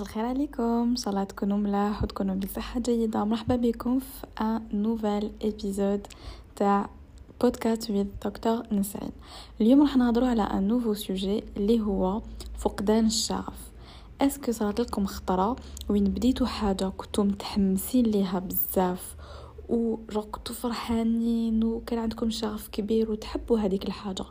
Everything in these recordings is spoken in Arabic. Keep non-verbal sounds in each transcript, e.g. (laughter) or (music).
مساء الخير عليكم. ان شاء الله تكونوا ملاح وتكونوا بصحة جيدة. مرحبا بكم في une nouvelle épisode تاع podcast with doctor نسعين اليوم راح نهضروا على un nouveau sujet اللي هو فقدان الشغف. est-ce que صارت لكم خطرة وين بديتوا حاجة كنتم متحمسين ليها بزاف ورقتوا فرحانين وكان عندكم شغف كبير وتحبوا هذيك الحاجة.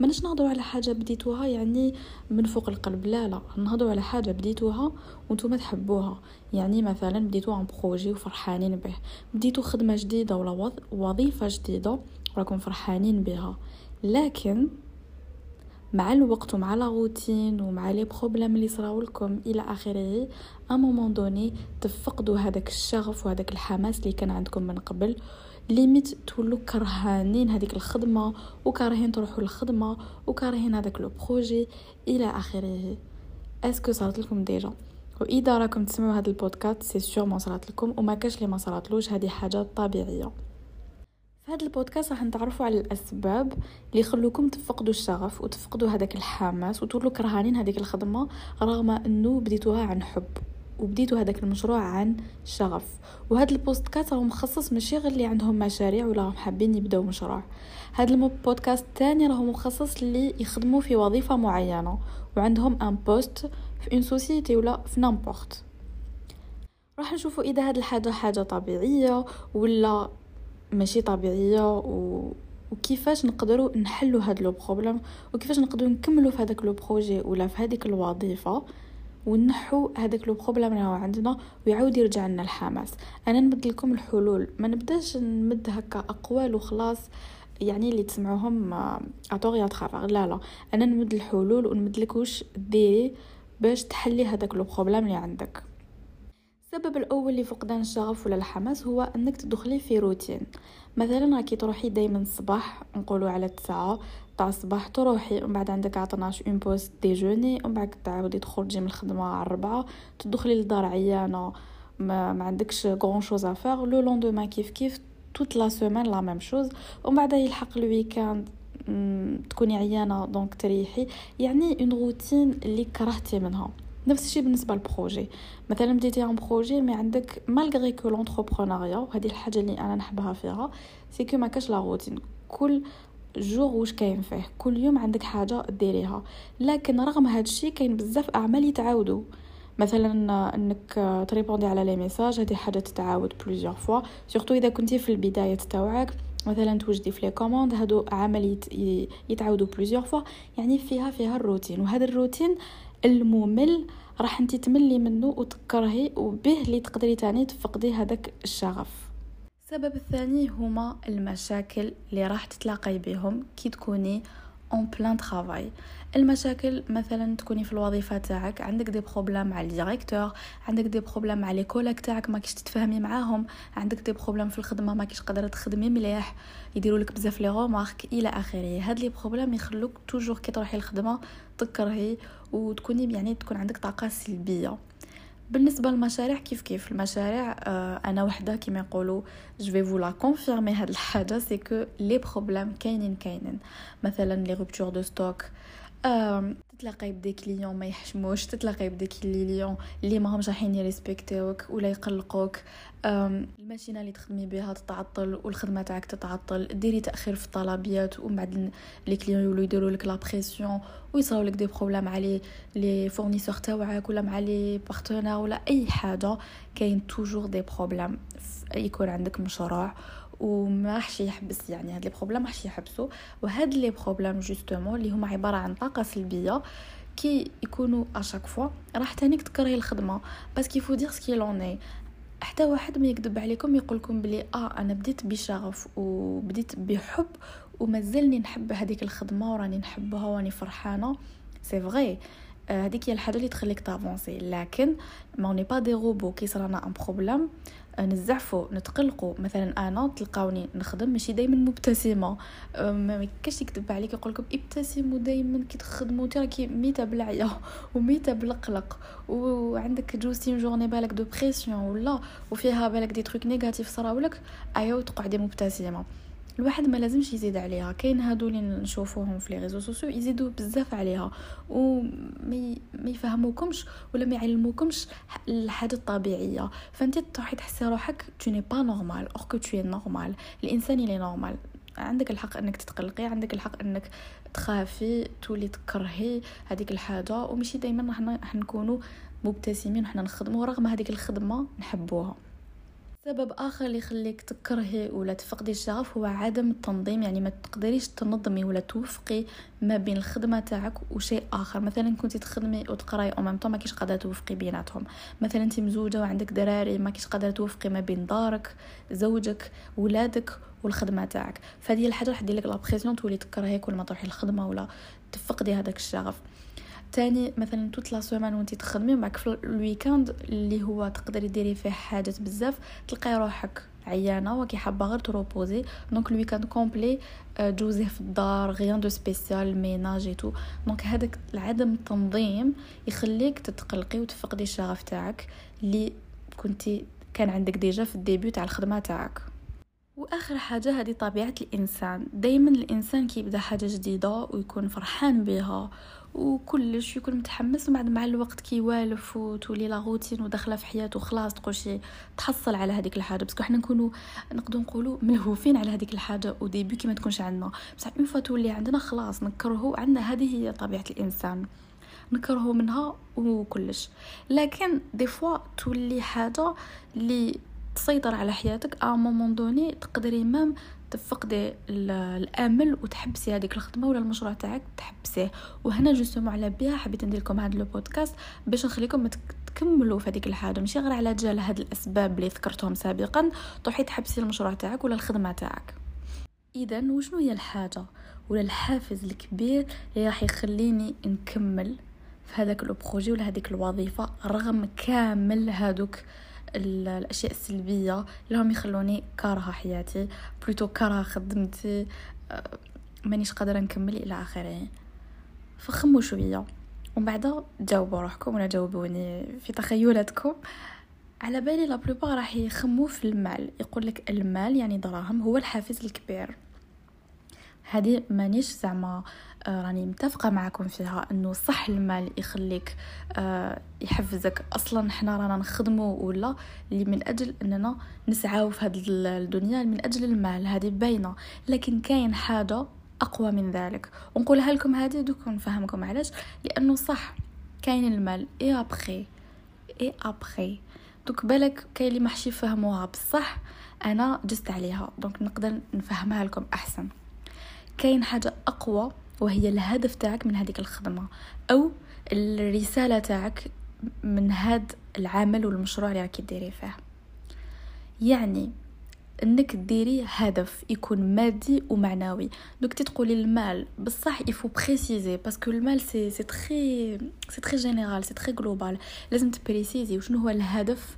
ما نهضروا على حاجة بديتوها يعني من فوق القلب. لا لا نهضروا على حاجة بديتوها وأنتم تحبوها. يعني مثلا بديتوا un projet وفرحانين به. بديتوا خدمة جديدة ولا وظيفة جديدة وراكم فرحانين بها. لكن مع الوقت ومع la routine ومع les problèmes اللي صراو لكم إلى آخره. à un moment donné تفقدوا هذاك الشغف وهذاك الحماس اللي كان عندكم من قبل. limite تولوا كرهانين هذيك الخدمة وكارهين تروحوا للخدمة وكارهين هذاك le projet إلى آخره. est-ce que صارت لكم déjà وإذا راكم تسمعوا هذا البودكاست سي ما صارت لكم. وما كاش لي ما صارتلوش هذه حاجة طبيعية. في هذا البودكاست راح نتعرفوا على الأسباب اللي يخلوكم تفقدوا الشغف وتفقدوا هذاك الحماس وتولوا كرهانين هذيك الخدمة رغم إنه بديتوها عن حب وبديتوا هذاك المشروع عن شغف. وهذا البودكاست راهو مخصص ماشي غير اللي عندهم مشاريع ولا راهم حابين يبداو مشروع. هذا البودكاست الثاني راهو مخصص اللي يخدموا في وظيفة معينة وعندهم un poste في une société ولا في n'importe راح نشوفوا إذا هذه الحاجة حاجة طبيعية ولا ماشي طبيعية و... وكيفاش نقدروا نحلوا هذا le problème وكيفاش نقدروا نكملوا في هذاك le projet ولا في هذيك الوظيفة ونحو هذاك le problème اللي هو عندنا ويعاود يرجع لنا الحماس. أنا نمد لكم الحلول. ما نبداش نمد هكا أقوال وخلاص يعني اللي تسمعوهم à tort et à travers لا لا. أنا نمد الحلول ونمد لك واش ديري باش تحلي هذاك le problème اللي عندك. السبب الأول لفقدان الشغف ولا الحماس هو أنك تدخلي في روتين. مثلا راكي تروحي دائما الصباح نقولوا على التسعة تاع الصباح تروحي ومن بعد عندك عطناش une pause déjeuner ومن بعد تعاودي تخرجي من الخدمة على الربعة تدخلي للدار عيانة ما, ما عندكش grande chose à faire le lendemain كيف كيف toute la semaine la même chose ومن بعد يلحق ال week-end تكوني عيانة donc تريحي. يعني une routine اللي كرهتي منها. نفس الشيء بالنسبة لل projet. مثلا بديتي un projet mais عندك malgré que l'entrepreneuriat وهذه الحاجة اللي أنا نحبها فيها c'est que ما كاش la routine. كل jour واش كاين فيه كل يوم عندك حاجة ديريها. لكن رغم هذا الشيء كاين بزاف أعمال يتعاودوا. مثلا إنك تريبوندي على les messages هذه حاجة تتعاود plusieurs fois surtout إذا كنتي في البداية تاوعك مثلا توجدي في les commandes هادو عمل يتعاودوا plusieurs fois يعني فيها فيها الروتين. وهذا الروتين الممل راح انت تملي منه وتكرهي وبه اللي تقدري تاني تفقدي هذاك الشغف. السبب الثاني هما المشاكل اللي راح تتلاقي بهم كي تكوني en plein travail المشاكل مثلا تكوني في الوظيفة تاعك عندك des problèmes مع ال directeur عندك des problèmes مع les collègues تاعك ما كيش تتفاهمي معاهم عندك des problèmes في الخدمة ما كيش قادرة تخدمي مليح يديروا لك بزاف les remarques إلى آخره. هاد les problèmes يخلوك toujours كي تروحي الخدمة تكرهي وتكوني يعني تكون عندك طاقة سلبية. بالنسبة للمشاريع كيف كيف؟ المشاريع آه أنا وحدة كيما يقولوا je vais vous la confirmer هاد الحاجة c'est que les problèmes كاينين كاينين. مثلا les ruptures de stock تتلاقاي ب des clients ما يحشموش تتلاقاي ب des clients اللي ما همش رايحين يريسبكتوك ولا يقلقوك. الماشينة اللي تخدمي بها تتعطل والخدمة تاعك تتعطل. ديري تأخير في الطلبيات ومن بعد les clients يولوا يديروا لك لا ويصراو لك des problèmes على les fournisseurs تاعك ولا مع les partenaires ولا أي حاجة. كاين toujours des problèmes يكون عندك مشروع وما راحش يحبس يعني هاد les problèmes راحش يحبسوا وهاد les problèmes justement اللي هما عبارة عن طاقة سلبية كي يكونوا à chaque fois راح تانيك تكرهي الخدمة. parce qu'il faut dire ce qu'il en est حتى واحد ما يكذب عليكم يقول لكم بلي آه أنا بديت بشغف وبديت بحب ومازلني نحب هذيك الخدمة وراني نحبها وراني فرحانة. c'est vrai هذيك هي الحاجة اللي تخليك تافونسي. لكن mais on est pas des robots كي صرانا un problème نزعفوا نتقلقوا مثلا أنا تلقاوني نخدم ماشي دائما مبتسمة. ما كاش يكذب عليك يقول لكم ابتسموا دائما كي تخدموا انت راكي ميتة بالعيا (laughs) وميتة بالقلق وعندك juste une journée بالك de pression ولا وفيها بالك des trucs négatifs صراولك. أيوا تقعدي مبتسمة. الواحد ما لازمش يزيد عليها. كاين هادو اللي نشوفوهم في les réseaux sociaux يزيدوا بزاف عليها. وما ما يفهموكمش ولا ما يعلموكمش الحاجة الطبيعية. فانت تروحي تحسي روحك tu n'es pas normale alors que t'es normale الإنسان اللي normal عندك الحق إنك تتقلقي عندك الحق إنك تخافي تولي تكرهي هذيك الحاجة. ومشي دائما راح نكونوا مبتسمين وحنا نخدموا رغم هذيك الخدمة نحبوها. سبب آخر اللي يخليك تكرهي ولا تفقدي الشغف هو عدم التنظيم. يعني ما تقدريش تنظمي ولا توفقي ما بين الخدمة تاعك وشيء آخر. مثلا كنتي تخدمي وتقراي ou même ما كيش قادرة توفقي بيناتهم. مثلا انت مزوجة وعندك دراري ما كيش قادرة توفقي ما بين دارك زوجك ولادك والخدمة تاعك. فهذه الحاجة راح دير لك la pression تولي تكرهي كل ما تروحي الخدمة ولا تفقدي هذاك الشغف. تاني مثلا toute la semaine تخدمي معك في ال week-end اللي هو تقدري ديري فيه حاجات بزاف تلقاي روحك عيانة وكي حابة غير تروبوزي. donc ال week-end complet جوزيه في الدار rien de spécial ménage tout. donc هذاك العدم التنظيم يخليك تتقلقي وتفقدي الشغف تاعك اللي كنتي كان عندك déjà في ال début تاع الخدمة تاعك. وآخر حاجة هذه طبيعة الإنسان. دائما الإنسان كيبدأ حاجة جديدة ويكون فرحان بها وكلش يكون متحمس وبعد مع الوقت كيوالف وتولي la routine وداخلة في حياته خلاص تقولشي تحصل على هذيك الحاجة. parce que حنا نكونوا نقدروا نقولوا ملهوفين على هذيك الحاجة و depuis كي ما تكونش عندنا. بصح une fois تولي عندنا خلاص نكرهو عندنا هذه هي طبيعة الإنسان. نكرهو منها وكلش. لكن des fois تولي حاجة اللي تسيطر على حياتك à un moment donné تقدري même تفقدي الأمل وتحبسي هذيك الخدمة ولا المشروع تاعك تحبسيه. وهنا justement على بها حبيت ندير لكم هذا البودكاست باش نخليكم تكملوا في هذيك الحاجة. ماشي غير على جال هاد الأسباب اللي ذكرتهم سابقا. تروحي تحبسي المشروع تاعك ولا الخدمة تاعك. اذا وشنو هي الحاجة ولا الحافز الكبير اللي راح يخليني نكمل في هذاك ال projet ولا هذيك الوظيفة رغم كامل هادوك الأشياء السلبية اللي هم يخلوني كارهة حياتي plutôt كارهة خدمتي آه، مانيش قادرة نكمل إلى آخره. فخموا شوية. ومن بعد جاوبوا روحكم ولا جاوبوني في تخيلاتكم. على بالي لا راح يخموا في المال. يقول لك المال يعني دراهم هو الحافز الكبير. هذه مانيش زعما آه، راني متفقة معكم فيها إنه صح المال يخليك آه، يحفزك. أصلا حنا رانا نخدمو ولا اللي من أجل إننا نسعاو في هذه الدنيا من أجل المال هذه باينة. لكن كاين حاجة أقوى من ذلك. ونقولها لكم هذه دوك نفهمكم علاش. لأنه صح كاين المال. اي ابخي اي ابخي دوك بالك كاين اللي محشي فهموها بصح أنا جست عليها. donc نقدر نفهمها لكم أحسن. كاين حاجة أقوى وهي الهدف تاعك من هذيك الخدمة أو الرسالة تاعك من هاد العمل والمشروع اللي راكي ديري فيه. يعني إنك ديري هدف يكون مادي ومعنوي. دوك تقولي المال بصح il faut préciser parce que المال c'est c'est très c'est très général c'est très global لازم ت préciser وشنو هو الهدف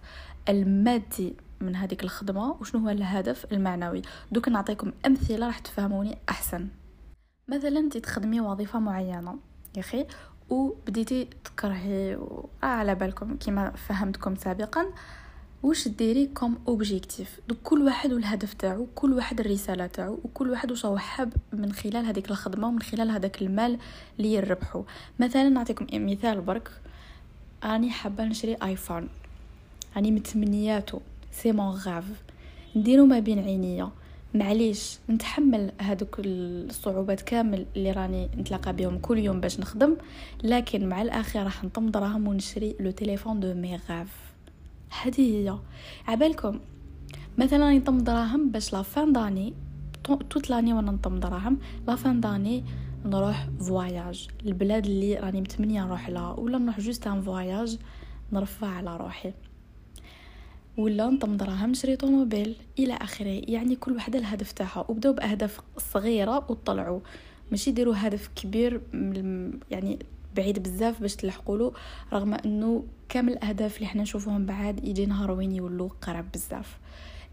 المادي من هذيك الخدمة وشنو هو الهدف المعنوي. دوك نعطيكم أمثلة راح تفهموني أحسن. مثلا انت تخدمي وظيفة معينة يا أخي وبديتي تكرهي و... آه على بالكم كما فهمتكم سابقا واش ديري comme objectif دوك كل واحد والهدف تاعو كل واحد الرسالة تاعو وكل واحد واش حاب من خلال هذيك الخدمة ومن خلال هذاك المال اللي يربحو. مثلا نعطيكم مثال برك راني حابة نشري iPhone راني متمنياتو. c'est mon rêve نديرو ما بين عينيا. معليش نتحمل هذوك الصعوبات كامل اللي راني نتلاقى بهم كل يوم باش نخدم لكن مع الاخير راح نطم دراهم ونشري le téléphone de mes rêves. هذه هي. عبالكم مثلا نطم دراهم باش la fin d'année toute l'année وأنا نطم دراهم la fin d'année نروح voyage. البلاد اللي راني متمنية نروح لها ولا نروح juste un voyage نرفع على روحي. ولا نطم دراهم نشري طوموبيل؟ إلى آخره. يعني كل وحدة الهدف تاعها. وبداو بأهداف صغيرة وطلعوا. ماشي ديروا هدف كبير يعني بعيد بزاف باش تلحقوا رغم إنه كامل الأهداف اللي حنا نشوفوهم بعد يجي نهار وين يولوا قرب بزاف.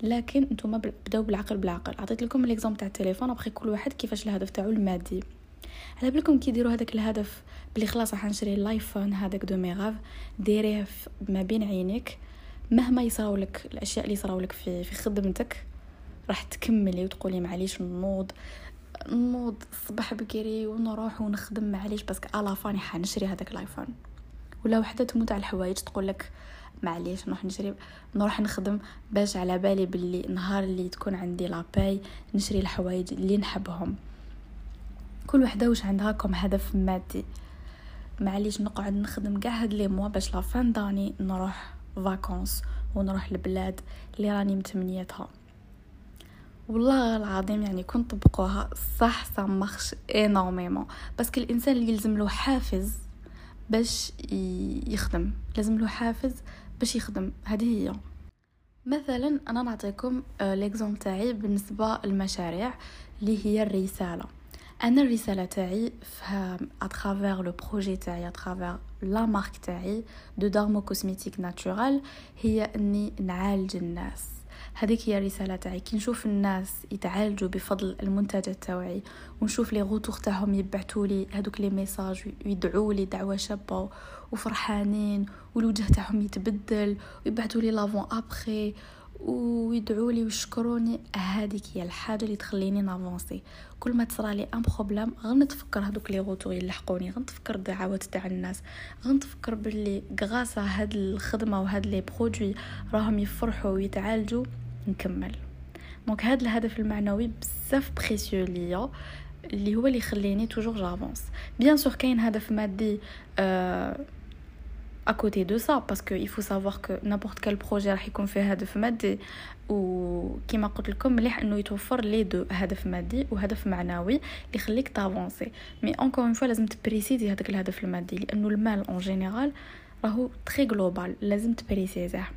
لكن نتوما بداو بالعقل بالعقل. عطيت لكم l'exemple تاع التليفون. أبخي كل واحد كيفاش الهدف تاعو المادي. على بالكم كي ديروا هذاك الهدف بلي خلاص راح نشري ال iPhone هذاك de mes rêves ديريه ما بين عينيك. مهما يصراو لك الأشياء اللي يصراو لك في في خدمتك راح تكملي وتقولي معليش نوض نوض الصباح بكري ونروح ونخدم معليش parce que à la fin حنشري هذاك ال iPhone. ولا وحدة تموت على الحوايج تقول لك معليش نروح نشري نروح نخدم باش على بالي باللي نهار اللي تكون عندي la paye نشري الحوايج اللي نحبهم. كل وحدة واش عندها comme هدف مادي؟ معليش نقعد نخدم كاع هاد les mois باش la fin d'année نروح vacances ونروح البلاد اللي راني متمنيتها. والله العظيم يعني كنت طبقوها صح ça marche énormément parce que الانسان اللي يلزم له حافز باش يخدم. لازم له حافز باش يخدم. هذه هي. مثلا أنا نعطيكم l'exemple تاعي بالنسبة للمشاريع اللي هي الرسالة. أنا الرساله تاعي فها à travers le projet تاعي à travers la marque تاعي de dermo cosmétique naturelle هي إني نعالج الناس. هذيك هي الرساله تاعي. كي نشوف الناس يتعالجوا بفضل المنتجات تاعي ونشوف les retours تاعهم يبعثوا لي هذوك les messages ويدعوا لي دعوة شابة وفرحانين والوجه تاعهم يتبدل ويبعثوا لي l'avant après ويدعوا لي ويشكروني. هذيك هي الحاجة اللي تخليني ن avancer. كل ما تصرى لي un problème غنتفكر هذوك les retours يلحقوني غنتفكر الدعوات تاع الناس. غنتفكر باللي grâce à هاد الخدمة وهاد les produits راهم يفرحوا ويتعالجوا نكمل. donc هذا الهدف المعنوي بزاف précieux ليا اللي هو اللي يخليني toujours j'avance. bien sûr كاين هدف مادي آه à côté de ça parce que il faut savoir que n'importe quel projet راح يكون فيه هدف مادي وكما قلت لكم مليح إنه يتوفر لي deux هدف مادي وهدف معنوي اللي يخليك ت avancer mais encore une fois لازم ت préciser هذاك الهدف المادي لأنه المال en général راهو très global لازم ت préciser ه.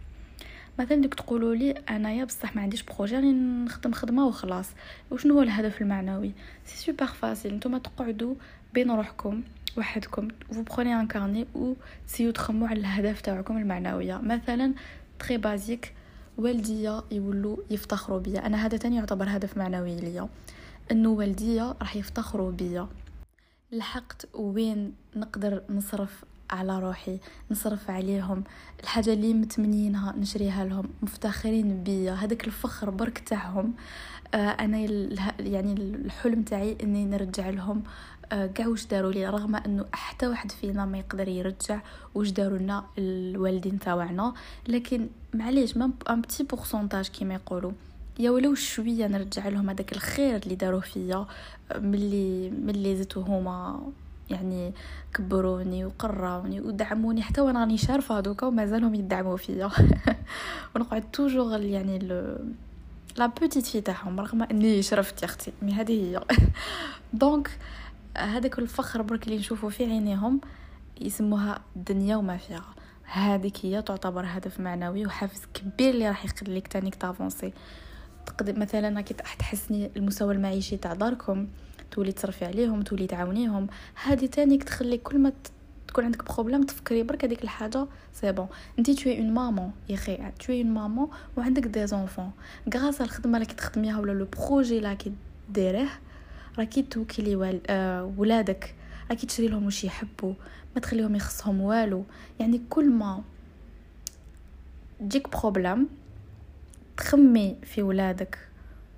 مثلا ديك تقولوا لي أنايا بصح ما عنديش بروجي راني نخدم خدمة وخلاص وشنو هو الهدف المعنوي؟ c'est super facile نتوما تقعدوا بين روحكم. وحدكم vous prenez un carnet تسيو تخموا على الاهداف تاعكم المعنوية. مثلا très basique والديا يولوا يفتخروا بيا. أنا هذا تاني يعتبر هدف معنوي ليا. إنه والديا راح يفتخروا بيا. لحقت وين نقدر نصرف على روحي نصرف عليهم. الحاجة اللي متمنينها نشريها لهم مفتخرين بيا. هذاك الفخر برك تاعهم. آه أنا يعني الحلم تاعي إني نرجع لهم. كاع واش داروا لي رغم إنه حتى واحد فينا ما يقدر يرجع واش داروا لنا الوالدين تاعنا لكن معليش ما ان بتي بورسونتاج كيما يقولوا. يا ولو شوية نرجع لهم هذاك الخير اللي داروا فيا ملي ملي زدتو هما يعني كبروني وقراوني ودعموني حتى وأنا راني شارفة دوكا ومازالهم يدعموا فيا. (laughs) ونقعد toujours يعني la petite fille تاعهم رغم إني شرفت يا أختي mais هذه هي. (laughs) donc هذاك الفخر برك اللي نشوفه في عينيهم يسموها الدنيا وما فيها. هذيك هي تعتبر هدف معنوي وحافز كبير اللي راح يخليك تانيك ت avancer. تقدر مثلا راكي تحسني المستوى المعيشي تاع داركم تولي تصرفي عليهم تولي تعاونيهم هذه تانيك تخليك كل ما تكون عندك problème تفكري برك هذيك الحاجة c'est bon انت t'es une maman ياخي t'es une maman وعندك des enfants grâce الخدمة اللي تخدميها ولا le projet اللي ديريه راكي توكلي. آه ولادك. راكي تشري لهم واش يحبوا. ما تخليهم يخصهم والو. يعني كل ما تجيك problème تخمي في ولادك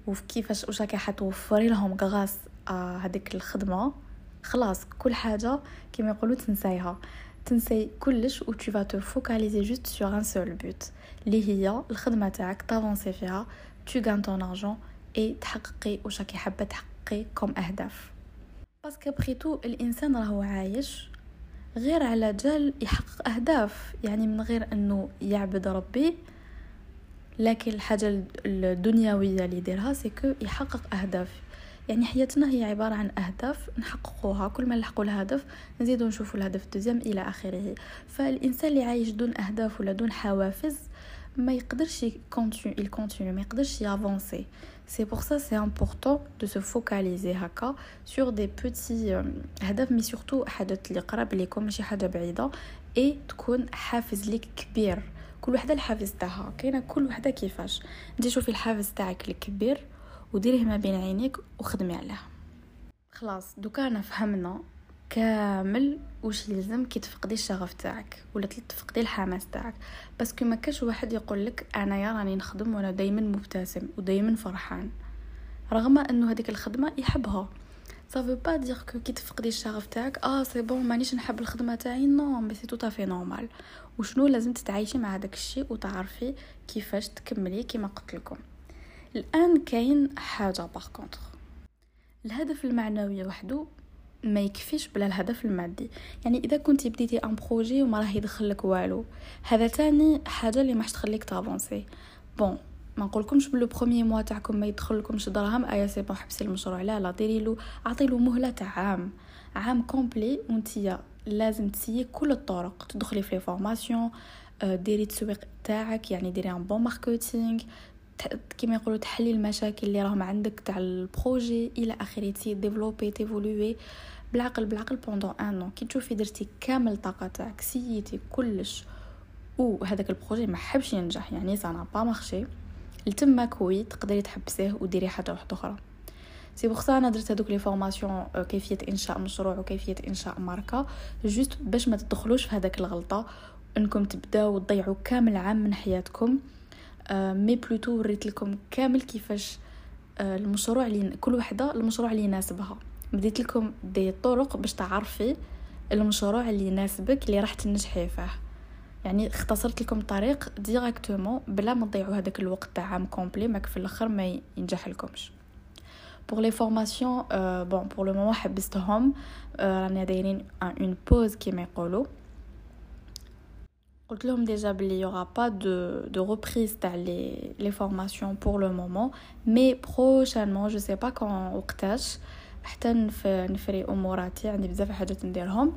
وفي كيفاش واش راكي حتوفري لهم grâce آه هذيك الخدمة خلاص كل حاجة كما يقولوا تنسايها. تنسي كلش و tu vas te focaliser juste sur un seul but اللي هي الخدمة تاعك t'avancer فيها tu gagnes ton argent et تحققي واش راكي حابة تحققي. comme أهداف. parce que بريتو الإنسان راهو عايش غير على جال يحقق أهداف. يعني من غير أنه يعبد ربي. لكن الحاجة الدنيوية اللي يديرها c'est que يحقق أهداف. يعني حياتنا هي عبارة عن أهداف نحققوها. كل ما نلحقوا الهدف نزيدو نشوفوا الهدف ال deuxième إلى آخره. فالإنسان اللي عايش دون أهداف ولا دون حوافز ما يقدرش ال continue ما يقدرش يavancer. c'est pour ça c'est important de se focaliser هكا sur des petits هدف mais surtout حاجات اللي قراب ليكم ماشي حاجة بعيده اي تكون حافز ليك كبير كل وحده الحافز تاعها كاينة كل وحده كيفاش انت شوفي الحافز تاعك الكبير وديريه ما بين عينيك وخدمي عليه خلاص donc انا فهمنا كامل وش يلزم كي تفقدي الشغف تاعك ولا تفقدي الحماس تاعك. parce que ما كاش واحد يقول لك أنا راني نخدم وأنا دائما مبتسم ودائما فرحان رغم أنه هذيك الخدمة يحبها. ça veut pas dire que كي تفقدي الشغف تاعك آه c'est bon مانيش نحب الخدمة تاعي non mais c'est tout à fait normal وشنو لازم تتعايشي مع هذاك الشيء وتعرفي كيفاش تكملي كيما قلت لكم. الآن كاين حاجة par contre الهدف المعنوي وحده ما يكفيش بلا الهدف المادي. يعني إذا كنتي بديتي un projet وما راه يدخل لك والو. هذا تاني حاجة اللي ماش تخليك t'avancer. bon ما نقولكمش بلي le premier mois تاعكم ما يدخلكمش دراهم. أيا c'est bon حبسي المشروع. لا لا ديري له اعطي له مهلة تاع عام. عام complet وانتيا لازم tessayer كل الطرق. تدخلي في les formations آه، ديري التسويق تاعك يعني ديري un bon marketing كيما يقولوا تحلي المشاكل اللي راهم عندك تاع ال projet إلى آخره tu développes t'évolues بالعقل بالعقل pendant un an كي تشوفي درتي كامل الطاقه تاعك سييتي كلش وهذاك ال projet ما حبش ينجح يعني ça va pas marcher لتما كوي تقدري تحبسيه وديري حاجة واحدة أخرى. c'est pour أنا درت هذوك les formations كيفية إنشاء مشروع وكيفية إنشاء ماركة. juste باش ما تدخلوش في هذاك الغلطة أنكم تبداو تضيعوا كامل عام من حياتكم. mais plutôt وريت لكم كامل كيفاش المشروع اللي كل وحدة المشروع اللي يناسبها. بديت لكم des طرق باش تعرفي المشروع اللي يناسبك اللي راح تنجحي فيه. يعني اختصرت لكم طريق directement بلا ما تضيعوا هذاك الوقت تاع عام complet ماك في الأخر ما ينجح لكمش. pour les formations bon pour le moment حبستهم رانا دايرين une pause كيما يقولوا. قلت لهم déjà بلي y aura pas de de reprise تاع les les formations pour le moment mais prochainement je sais pas quand وقتاش حتى نفري اموراتي عندي بزاف حاجات نديرهم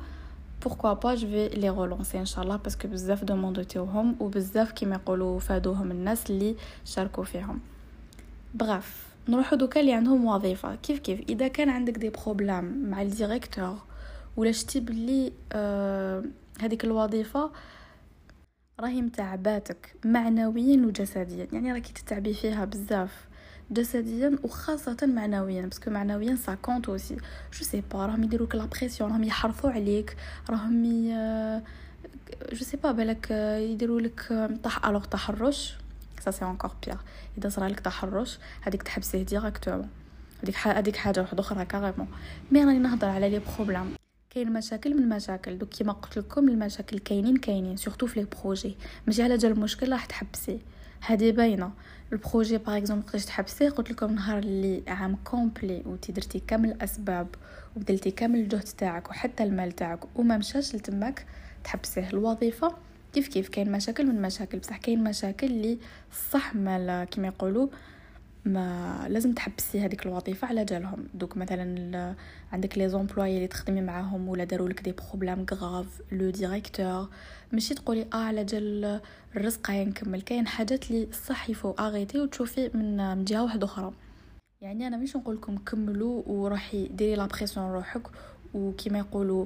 pourquoi pas je vais les relancer ان شاء الله parce que بزاف demandيتوهم وبزاف كيما يقولوا فادوهم الناس اللي شاركوا فيهم بغاف نروحو donc اللي عندهم وظيفه كيف كيف اذا كان عندك des problèmes مع ال directeur ولا شتي بلي آه هذيك الوظيفه راهي متعباتك معنويا وجسديا. يعني راكي تتعبي فيها بزاف جسديا وخاصة معنويا parce que معنويا ça compte aussi je sais pas راهم يديروك la pression راهم يحرفوا عليك راهم je sais pas بالك يديروا لك طح alors تحرش. ça c'est encore pire إذا صرا لك تحرش هذيك تحبسيه directement هذيك هذيك حاجة واحدة أخرى carrément mais راني نهضر على les problèmes كاين مشاكل من مشاكل. donc كيما قلت لكم المشاكل كاينين كاينين surtout في les projets ماشي على جال المشكل راح تحبسيه هذه باينة. ال projet par exemple قداش تحبسيه قلت لكم نهار اللي عام complet و درتي كامل الأسباب وبذلتي كامل الجهد تاعك وحتى المال تاعك وما مشاش لتماك تحبسيه. الوظيفة كيف كيف؟ كاين مشاكل من مشاكل. بصح كاين مشاكل اللي صح ما كيما يقولوا ما لازم تحبسي هذيك الوظيفة على جالهم. donc مثلا عندك les employés اللي تخدمي معاهم ولا داروا لك des problèmes graves le directeur ماشي تقولي آه على جال الرزق نكمل كاين حاجات اللي صح يفو اغيتي وتشوفي من من جهة واحدة أخرى. يعني أنا مش نقول لكم كملوا وروحي ديري la pression روحك وكيما يقولوا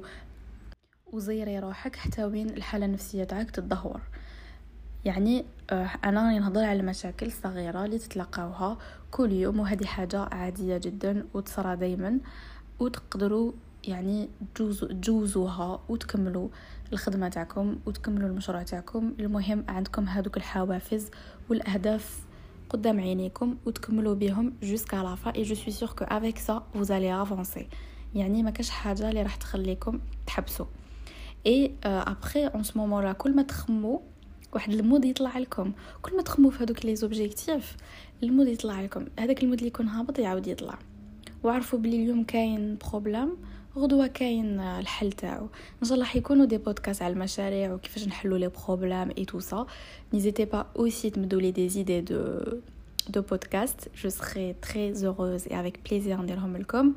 وزيري روحك حتى وين الحالة النفسية تاعك تتدهور. يعني آه، أنا راني نهضر على مشاكل صغيرة اللي تتلقاوها كل يوم وهذه حاجة عادية جدا وتصرى دائما وتقدروا يعني تجوزوا تجوزوها وتكملوا الخدمة تاعكم وتكملوا المشروع تاعكم. المهم عندكم هذوك الحوافز والأهداف قدام عينيكم وتكملوا بهم jusqu'à la fin et je suis sûre que avec ça allez avancer. يعني ما كاش حاجة اللي راح تخليكم تحبسوا. et après en ce moment كل ما تخمو واحد ال mood يطلع لكم. كل ما تخمو في هذوك les objectifs ال mood يطلع لكم. هذاك ال mood اللي يكون هابط يعاود يطلع. وعرفوا بلي اليوم كاين problème غدوة كاين الحل تاعو. إن شاء الله حيكونوا des podcasts على المشاريع وكيفاش نحلوا les problèmes et tout ça n'hésitez pas aussi تمدوا les des idées de de podcast je serai très heureuse et avec plaisir نديرهم لكم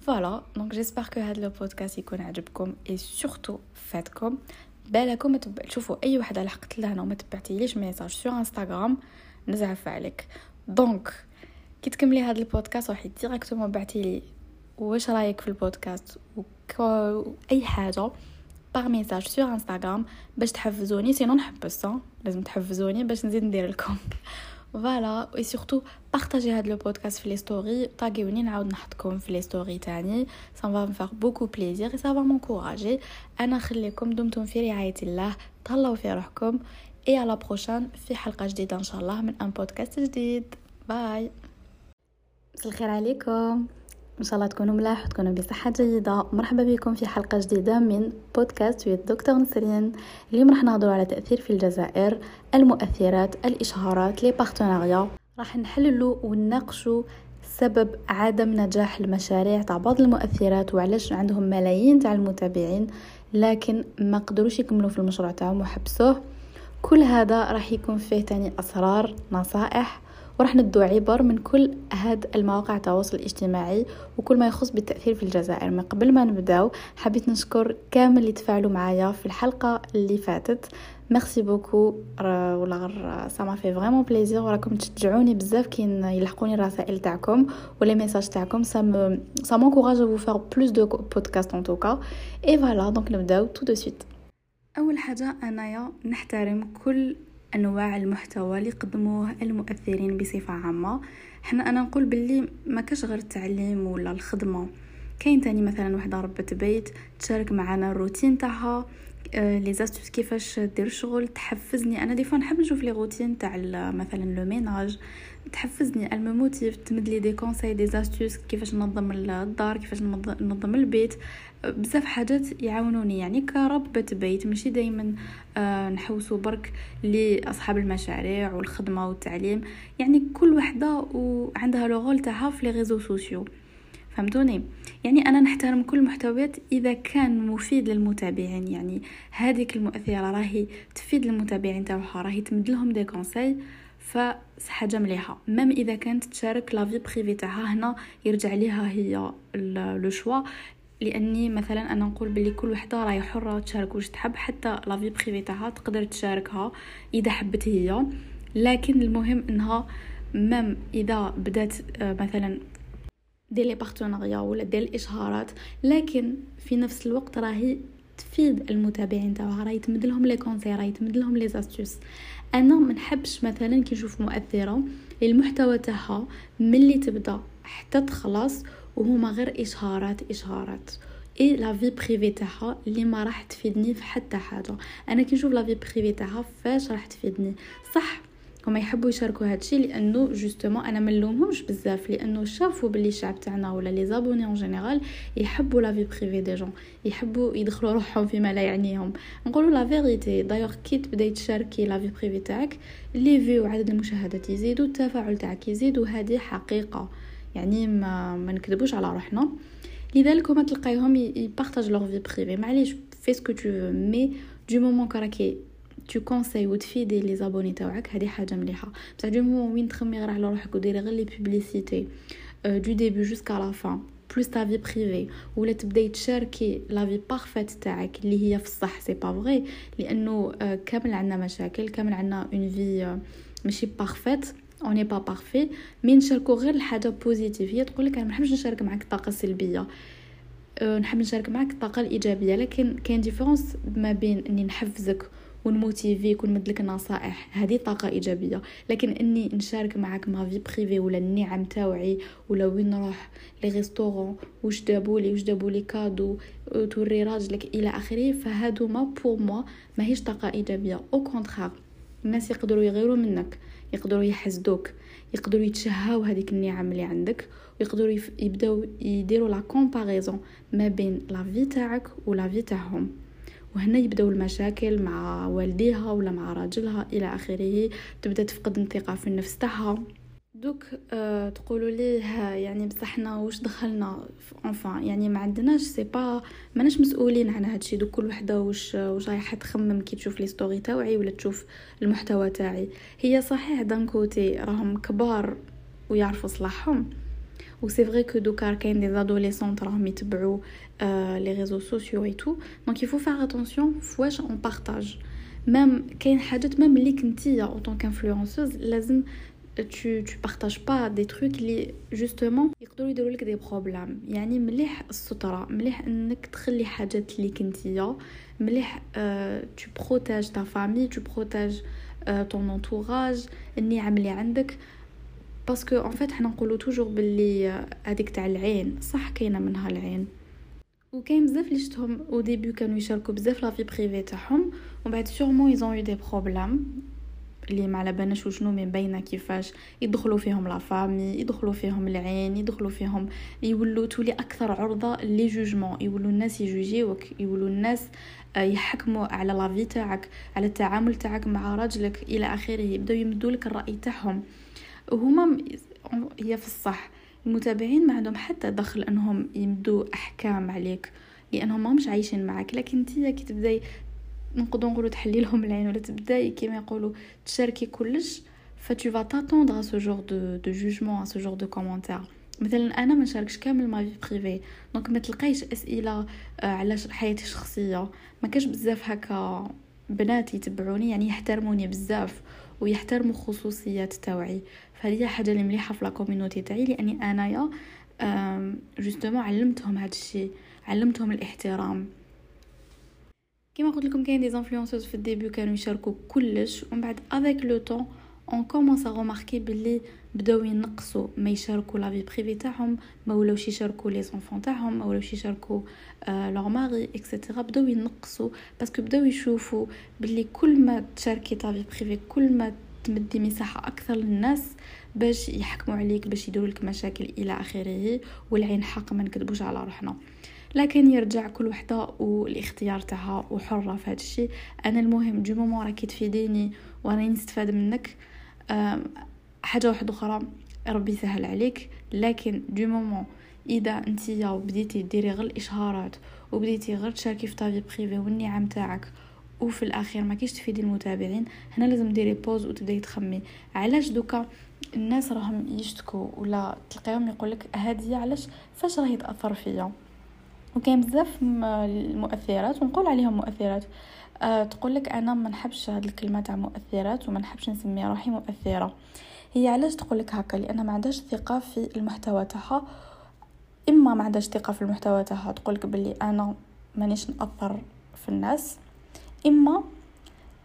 voilà donc j'espère que هذا le podcast يكون عجبكم et surtout فاتكم بالكم تبع شوفوا أي وحده لحقت لهنا وما تبعتيليش message sur Instagram نزعف عليك. donc كي تكملي هذا البودكاست روحي directement بعتي لي واش رايك في البودكاست و أي حاجة par message sur Instagram باش تحفزوني. sinon نحبس لازم تحفزوني باش نزيد ندير لكم voilà et surtout partagez هاد le podcast في les stories طاڨيوني نعاود نحطكم في les stories تاني ça va me faire beaucoup plaisir ça va m'encourager أنا خليكم دمتم في رعايه الله تهلاو في روحكم et à la prochaine في حلقه جديده ان شاء الله من un podcast جديد bye مساء الخير عليكم إن شاء الله تكونوا ملاح وتكونوا بصحة جيدة. مرحبا بكم في حلقة جديدة من podcast with دكتور نسرين. اليوم راح نهضروا على تأثير في الجزائر المؤثرات الإشهارات les partenariats راح نحللوا ونناقشوا سبب عدم نجاح المشاريع تاع بعض المؤثرات وعلاش عندهم ملايين تاع المتابعين لكن ما قدروش يكملوا في المشروع تاعهم وحبسوه. كل هذا راح يكون فيه تاني أسرار نصائح وراح ندو عبر من كل هاد المواقع التواصل الاجتماعي وكل ما يخص بالتأثير في الجزائر. من قبل ما نبداو حبيت نشكر كامل اللي تفاعلوا معايا في الحلقة اللي فاتت. merci beaucoup ولا غير ça m'a fait vraiment plaisir وراكم تشجعوني بزاف كي يلحقوني الرسائل تاعكم ولا messages تاعكم. ça. ça m'encourage à vous faire plus de podcasts en tout cas et voilà donc نبداو tout de suite أول حاجة أنايا نحترم كل أنواع المحتوى اللي يقدموه المؤثرين بصفة عامة. حنا أنا نقول باللي ما كاش غير التعليم ولا الخدمة. كاين تاني مثلا وحدة ربة بيت تشارك معنا الروتين تاعها لي آه، astuces كيفاش دير الشغل تحفزني. أنا des fois نحب نشوف les routines تاع مثلا le ménage. تحفزني تموتيفي تمد لي des conseils des astuces كيفاش ننظم الدار كيفاش ننظم البيت. بزاف حاجات يعاونوني. يعني كربة بيت ماشي دايما آه نحوسو برك لأصحاب المشاريع والخدمة والتعليم. يعني كل وحدة وعندها le rôle تاعها في les réseaux sociaux فهمتوني؟ يعني أنا نحترم كل المحتويات إذا كان مفيد للمتابعين يعني هذيك المؤثرة راهي تفيد المتابعين تاعها راهي تمد لهم des conseils فحاجه مليحة. même إذا كانت تشارك la vie privée تاعها هنا يرجع ليها هي le choix. لأني مثلا أنا نقول بلي كل وحدة راهي حرة تشارك واش تحب حتى la vie privée تاعها تقدر تشاركها إذا حبت هي. لكن المهم إنها même إذا بدات آه، مثلا دير les partenariats ولا دير الإشهارات لكن في نفس الوقت راهي تفيد المتابعين تاعها راهي تمد لهم les conseils راهي تمد لهم les astuces. أنا ما نحبش مثلا كي نشوف مؤثرة المحتوى تاعها ملي تبدا حتى تخلص وهما غير إشهارات إشهارات. et la vie privée تاعها اللي ما راح تفيدني في حتى حاجة. أنا كي نشوف la vie privée تاعها فاش راح تفيدني؟ صح هما يحبوا يشاركوا هادشي لأنه justement أنا ما نلومهمش بزاف لأنه شافوا باللي الشعب تاعنا ولا les abonnés en général يحبوا la vie privée des gens يحبوا يدخلوا روحهم فيما لا يعنيهم. نقولوا la vérité d'ailleurs كي تبداي تشاركي la vie privée تاعك؟ les vues وعدد المشاهدات يزيدوا التفاعل تاعك يزيد وهذه حقيقة. يعني ما ما نكذبوش على روحنا. لذلك هما تلقايهم يبارطاجو leur vie privée معليش fais ce que tu veux du moment que راكي تكونسي وتفيدي les abonnés تاعك هذه حاجة مليحة. بصح du moment وين تخمي غير على روحك وديري غير les publicités du début jusqu'à la fin plus ta vie privée ولا تبدأي تشاركي la vie parfaite تاعك اللي هي في الصح. سي با فغي لأنه كامل عندنا مشاكل كامل عندنا une vie ماشي parfaite on est pas parfait mais نشاركو غير الحاجة positive هي تقول لك أنا ما نحبش نشارك معاك الطاقه السلبيه أه نحب نشارك معاك الطاقه الإيجابية. لكن كاين différence ما بين إني نحفزك ونموتيفيك ونمدلك النصائح. هذه طاقة إيجابية. لكن إني نشارك معاك ma vie privée ولا النعم تاوعي ولا وين نروح les restaurants واش دابولي واش دابولي cadeau توري راجلك إلى آخره فهادو mais pour moi ماهيش طاقة إيجابية. au contraire الناس يقدروا يغيروا منك يقدروا يحسدوك يقدروا يتشهاو هذيك النعم اللي عندك ويقدروا يبداو يديروا la comparaison ما بين la vie تاعك و la vie تاعهم. وهنا يبداو المشاكل مع والديها ولا مع راجلها إلى آخره. تبدأ تفقد الثقة في النفس تاعها. donc أه تقولوا لي يعني بصح حنا واش دخلنا؟ enfin يعني ما عندناش c'est pas ماناش مسؤولين على هادشي donc كل وحدة واش واش رايحة تخمم كي تشوف les stories تاوعي ولا تشوف المحتوى تاعي. هي صحيح d'un côté راهم كبار ويعرفوا صلاحهم و c'est vrai que donc كاين des adolescentes راهم يتبعوا les réseaux sociaux et tout donc il faut faire attention فواش on partage même كاين حاجات même اللي كنتيا en tant qu'influenceuse لازم tu tu partages pas des trucs اللي justement يقدروا يديروا لك des problèmes يعني مليح الستره مليح انك تخلي حاجات اللي كنتيا مليح tu protèges ta famille tu protèges ton entourage النعم اللي عندك parce que en fait حنا نقولوا toujours باللي هذيك تاع العين صح كاينة منها العين وكاين بزاف اللي شفتهم au début كانوا يشاركوا بزاف la vie privée تاعهم ومن بعد sûrement ils ont eu des problèmes اللي ما على بالناش وشنو من باينه كيفاش يدخلوا فيهم la famille يدخلوا فيهم العين يدخلوا فيهم يولوا تولي أكثر عرضه les jugements يولوا الناس يجوجيوك يولوا الناس يحكموا على la vie تاعك على التعامل تاعك مع راجلك إلى اخره يبداو يمدوا لك الراي تاعهم وهما هي في الصح المتابعين ما عندهم حتى دخل انهم يمدوا احكام عليك لانهم ما مش عايشين معك. لكن انت كي تبداي نقدروا نقولوا تحلي لهم العين ولا تبداي كيما يقولوا تشاركي كلش ف tu vas t'attendre ce genre de de jugements ce genre de commentaires مثلا أنا ما نشاركش كامل ma vie privée donc ما تلقايش أسئلة على حياتي الشخصية. ما كاش بزاف هكا بنات يتبعوني يعني يحترموني بزاف ويحترموا خصوصيات تاوعي فهذه حاجة اللي مليحة في la communauté تاعي؟ لأني أنايا justement علمتهم هذا الشيء علمتهم الاحترام. كما قلت لكم كاين des influenceuses في ال début كانوا يشاركوا كلش ومن بعد avec le temps on commence à remarquer بلي بداو ينقصوا. ما يشاركوا la vie privée تاعهم ما ولاوش يشاركوا les enfants تاعهم ما ولاوش يشاركوا leur mari et cetera بداو ينقصوا parce que بداو يشوفوا بلي كل ما تشاركي ta vie privée كل ما تمدي مساحة أكثر للناس باش يحكموا عليك باش يديروا لك مشاكل إلى آخره والعين حق ما نكذبوش على روحنا. لكن يرجع كل وحدة والاختيار تاعها وحرة في هذا الشيء أنا المهم du moment راكي تفيديني وأنا نستفاد منك حاجة واحدة أخرى ربي يسهل عليك. لكن du moment إذا انتيا بديتي ديري غير الإشهارات وبديتي غير تشاركي في ta vie privée والنعم تاعك وفي الاخير ما كيش تفيدي المتابعين هنا لازم ديري بوز وتبداي تخمي. علاش دوكا؟ الناس راهم يشتكوا ولا تلقاهم يقولك هادي علاش؟ فاش راهي تأثر فيا؟ وكاين بزاف المؤثرات ونقول عليهم مؤثرات. أه تقول لك أنا ما نحبش هاد الكلمة تاع مؤثرات وما نحبش نسمي روحي مؤثرة. هي علاش تقول لك هكا؟ لأن ما عندهاش ثقة في المحتوى تاعها. إما ما عندهاش ثقة في المحتوى تاعها تقول لك بلي أنا مانيش نأثر في الناس. إما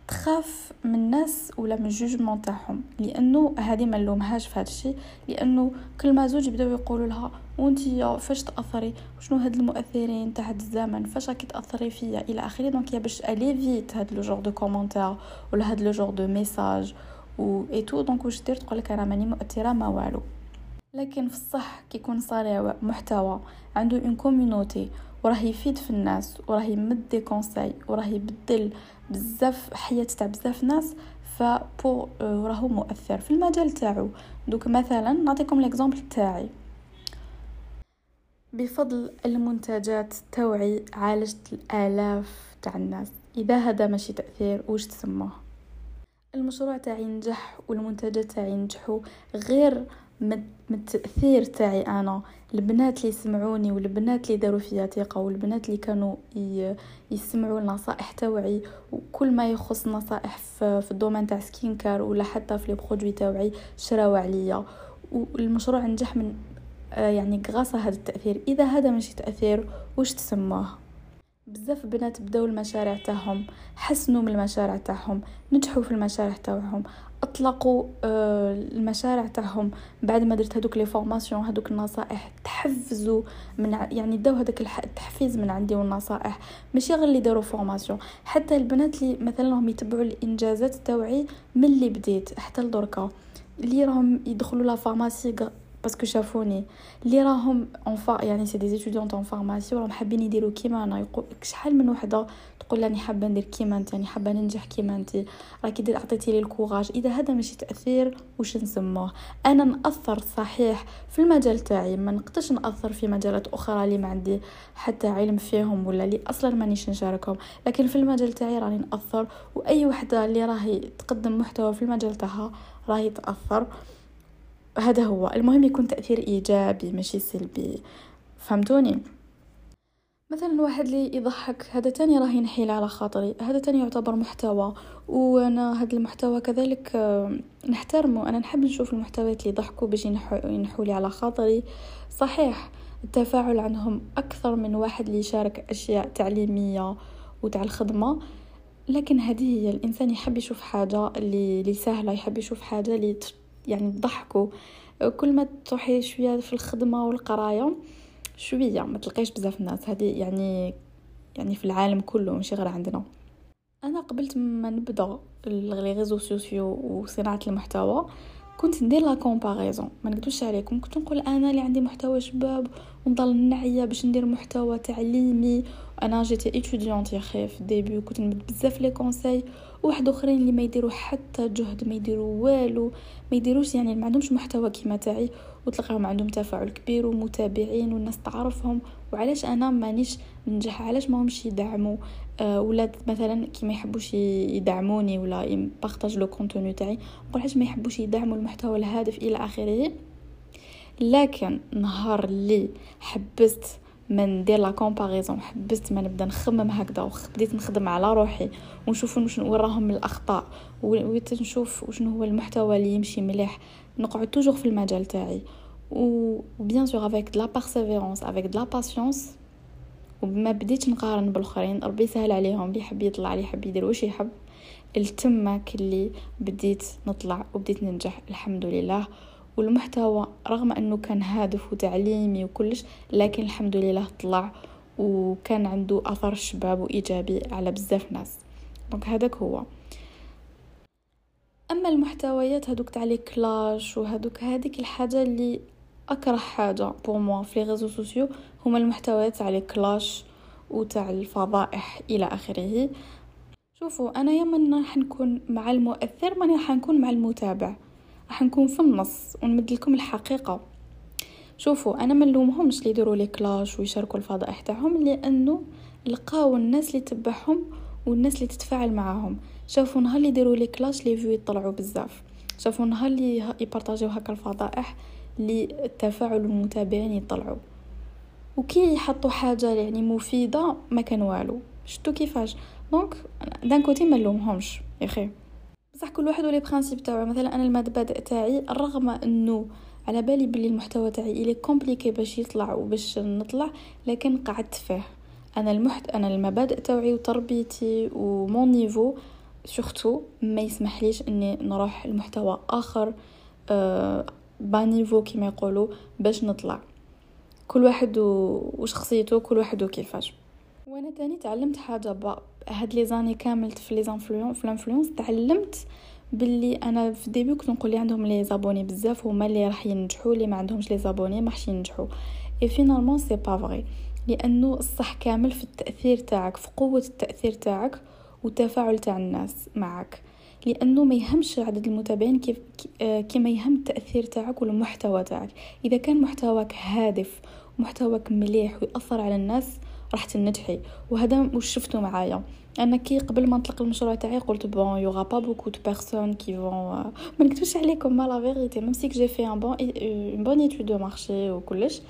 تخاف من الناس ولا من ال jugement تاعهم لأنه هذه ما نلومهاش في هذا الشيء لأنه كل ما زوج يبداو يقولوا لها وانتي فاش تأثري؟ شنو هاد المؤثرين تاع هاد الزمن؟ فاش راكي تأثري فيا؟ إلى آخره. donc يا باش elle évite هاد le genre de commentaires ولا هاد le genre de messages و et tout donc واش دير؟ تقولك أنا ماني مؤثرة ما والو. لكن في الصح يكون صانع محتوى عنده une communauté وراه يفيد في الناس وراه يمد des conseils وراه يبدل بزاف حياة تاع بزاف ناس فبو راهو مؤثر في المجال تاعو. donc مثلا نعطيكم l'exemple تاعي. بفضل المنتجات توعي عالجت الآلاف تاع الناس. إذا هذا ماشي تأثير واش تسموه؟ المشروع تاعي نجح والمنتجات تاعي نجحوا غير من التاثير تاعي أنا. البنات اللي سمعوني والبنات اللي داروا فيا ثقه والبنات اللي كانوا يسمعوا النصائح توعي وكل ما يخص نصائح في ال domaine تاع skin care ولا حتى في les produits توعي شراو عليا. والمشروع نجح من يعني grâce à هذا التأثير. إذا هذا ماشي تأثير وش تسموه بزاف بنات بداو المشاريع تاعهم حسنوا من المشاريع تاعهم نجحوا في المشاريع تاعهم. أطلقوا آه، المشاريع تاعهم بعد ما درت هذوك les formations هذوك النصائح. تحفزوا من يعني داو هذاك التحفيز من عندي والنصائح. ماشي غير اللي داروا formation. حتى البنات اللي مثلا راهم يتبعوا الإنجازات تاوعي من اللي بديت حتى لدركا اللي راهم يدخلوا la pharmacie parce que شافوني اللي راهم en يعني c'est des étudiantes en pharmacie وراهم حابين يديروا كيما أنا. يقول شحال من وحدة تقول راني حابة ندير كيما أنت يعني حابة ننجح كيما أنت. راكي عطيتي لي الكوراج إذا هذا ماشي تأثير واش نسموه؟ أنا نأثر صحيح في المجال تاعي. ما نقدرش نأثر في مجالات أخرى اللي ما عندي حتى علم فيهم ولا اللي أصلا مانيش نشاركهم. لكن في المجال تاعي راني نأثر وأي وحدة اللي راهي تقدم محتوى في المجال تاعها راهي تأثر. هذا هو. المهم يكون تأثير إيجابي ماشي سلبي. فهمتوني؟ مثلا واحد اللي يضحك هذا تاني راه ينحيل على خاطري. هذا تاني يعتبر محتوى. وأنا هذا المحتوى كذلك آه، نحترمه. أنا نحب نشوف المحتويات اللي يضحكوا باش ينحوا لي على خاطري. صحيح التفاعل عندهم أكثر من واحد اللي يشارك أشياء تعليمية وتاع الخدمة. لكن هذه هي الإنسان يحب يشوف حاجة اللي سهلة يحب يشوف حاجة اللي يعني تضحكوا كل ما تروحي شوية في الخدمة والقراية شوية ما تلقايش بزاف الناس. هذه يعني يعني في العالم كله ماشي غير عندنا. أنا قبلت ما نبدأ les réseaux sociaux وصناعة المحتوى كنت ندير la comparaison. ما نكذبش عليكم كنت نقول أنا اللي عندي محتوى شباب ونضل نعيا باش ندير محتوى تعليمي. أنا جيتي étudiante يا خي في ال début كنت نمد بزاف les conseils واحد اخرين اللي ما يديروا حتى جهد ما يديروا والو ما يديروش يعني ما عندهمش محتوى كيما تاعي. وتلقاهم عندهم تفاعل كبير ومتابعين والناس تعرفهم. وعلاش أنا مانيش ننجح؟ علاش ما همش يدعموا؟ آه ولا مثلا كي ما يحبوش يدعموني ولا يبارطاج le contenu تاعي نقول علاش ما يحبوش يدعموا المحتوى الهادف إلى آخره؟ لكن نهار اللي حبست ما ندير la comparaison. حبست ما نبدا نخمم هكذا وبديت نخدم على روحي ونشوف شنو وراهم الأخطاء ونشوف شنو هو المحتوى اللي يمشي مليح. نقعد toujours في المجال تاعي. و bien sûr avec la persévérance avec la patience وما بديت نقارن بالآخرين. ربي يسهل عليهم اللي يحب يطلع اللي يحب يدير واش يحب. التمك اللي بديت نطلع وبديت ننجح الحمد لله. والمحتوى رغم إنه كان هادف وتعليمي وكلش لكن الحمد لله طلع وكان عنده أثر شباب وإيجابي على بزاف ناس. Donc هذاك هو. أما المحتويات هذوك تاع les clashs وهذوك هذيك الحاجة اللي أكره حاجة pour moi في les réseaux sociaux هما المحتويات تاع les clashs وتاع الفضائح إلى آخره. شوفوا أنا يا راح نكون مع المؤثر ماني راح نكون مع المتابع. راح نكون في النص ونمد لكم الحقيقة. شوفوا أنا ما نلومهمش اللي يديروا les clashs ويشاركوا الفضائح تاعهم لأنه لقاو الناس اللي تبعهم والناس اللي تتفاعل معاهم. شافوا نهار اللي يديروا les clashs les vues يطلعوا بزاف. شافوا نهار اللي يبارطاجيو هكا الفضائح للتفاعل المتابعين يطلعوا. وكي يحطوا حاجة يعني مفيدة ما كان والو. شتو كيفاش؟ donc d'un côté ما نلومهمش يا أخي. بصح كل واحد و les principes تاعو. مثلا أنا المبادئ تاعي رغم إنه على بالي بلي المحتوى تاعي il est compliqué باش يطلع وباش نطلع لكن قعدت فيه. أنا المحت أنا المبادئ تاعي وتربيتي و mon niveau surtout ما يسمحليش إني نروح المحتوى آخر أه bas niveau كما يقولوا باش نطلع. كل واحد وشخصيته كل واحد وكيفاش. وأنا تاني تعلمت حاجة با هاد les années كامل في لي في ال influence تعلمت باللي أنا في ال début كنت نقول لي عندهم les abonnés بزاف هما اللي راح ينجحوا اللي ما عندهمش les abonnés ما راح ينجحوا. et finalement c'est pas vrai لأنه الصح كامل في التأثير تاعك في قوة التأثير تاعك والتفاعل تاع الناس معك. لأنه ما يهمش عدد المتابعين كيف كما يهم التأثير تاعك والمحتوى تاعك. إذا كان محتواك هادف ومحتواك مليح ويأثر على الناس راح تنجحي وهذا وش شفتو معايا. أنا كي قبل ما نطلق المشروع تاعي قلت bon il y aura pas beaucoup de personnes qui vont ما نكتبش عليكم mais là même si j'ai fait une bonne une bonne étude de marché وكلش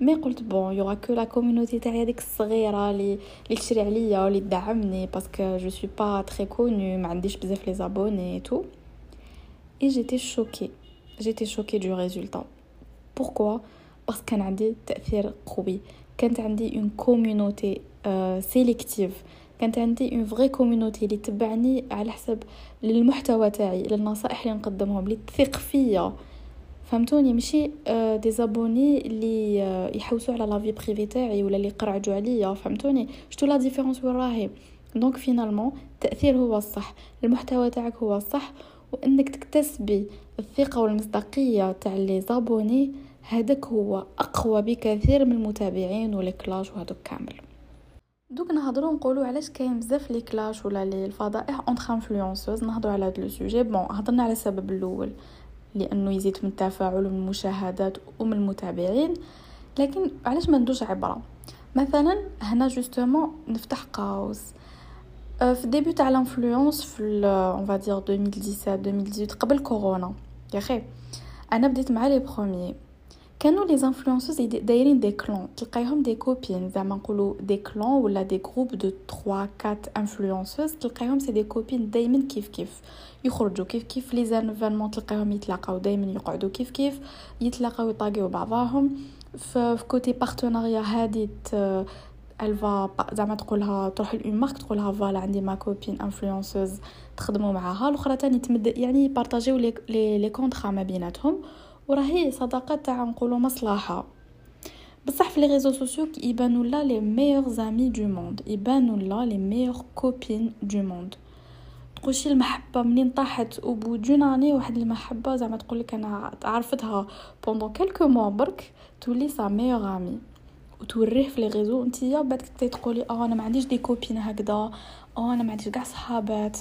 mais قلت bon il y aura que la communauté تاعي هذيك الصغيره لي لي تشري عليا ولي تدعمني parce que je suis pas très connue ما عنديش بزاف les abonnés tout et j'étais choquée j'étais choquée du résultat pourquoi parce que كان عندي تأثير قوي. كانت عندي une communauté sélective كانت عندي une vraie communauté اللي تبعني على حسب المحتوى تاعي للنصائح اللي نقدمهم اللي تثق فيا. فهمتوني؟ ماشي des abonnés اللي يحوسوا على la vie privée تاعي ولا اللي يقرعجوا عليا. فهمتوني؟ شتو la différence وين راهي؟ donc finalement التأثير هو الصح المحتوى تاعك هو الصح وإنك تكتسبي الثقة والمصداقية تاع les abonnés هذاك هو أقوى بكثير من المتابعين وال clashs وهذوك كامل. دوك نهضروا نقولوا علاش كاين بزاف les clashs ولا لي الفضائح entre influenceuses نهضروا على هذا le sujet. bon هضرنا على السبب الأول لأنه يزيد من التفاعل ومن المشاهدات ومن المتابعين. لكن علاش ما ندوش عبرة؟ مثلا هنا justement نفتح قوس. في ال début تاع l'influence في on va dire 2017 2018 قبل كورونا. يا خي أنا بديت مع les premiers كانوا les influenceuses دايرين des clans تلقايهم des copines زعما نقولوا des clans ولا des groupes de 3 4 influenceuses تلقايهم c'est des copines دايما كيف كيف يخرجوا كيف كيف les événements تلقايهم يتلاقاو دايما يقعدوا كيف كيف يتلاقاو يـ taguiw بعضاهم في côté partenariat هادي الفا زعما تقولها تروح ل une marque تقولها voilà عندي ma copine influenceuse تخدموا معاها الاخرى تاني تمد يعني بارطاجيو لي les contrats ما بيناتهم وراهي صداقة تاع نقولوا مصلحة. بصح في les réseaux sociaux يبانوا لا les meilleures amies du monde يبانوا لا les meilleures copines du monde تقولشي المحبة منين طاحت؟ au bout d'un an واحد المحبة زعما تقول لك أنا عرفتها pendant quelques mois برك تولي sa meilleure amie وتوريه في les réseaux نتيا بعد تقولي آه أنا ما عنديش des copines هكذا آه أنا ما عنديش كاع صحابات.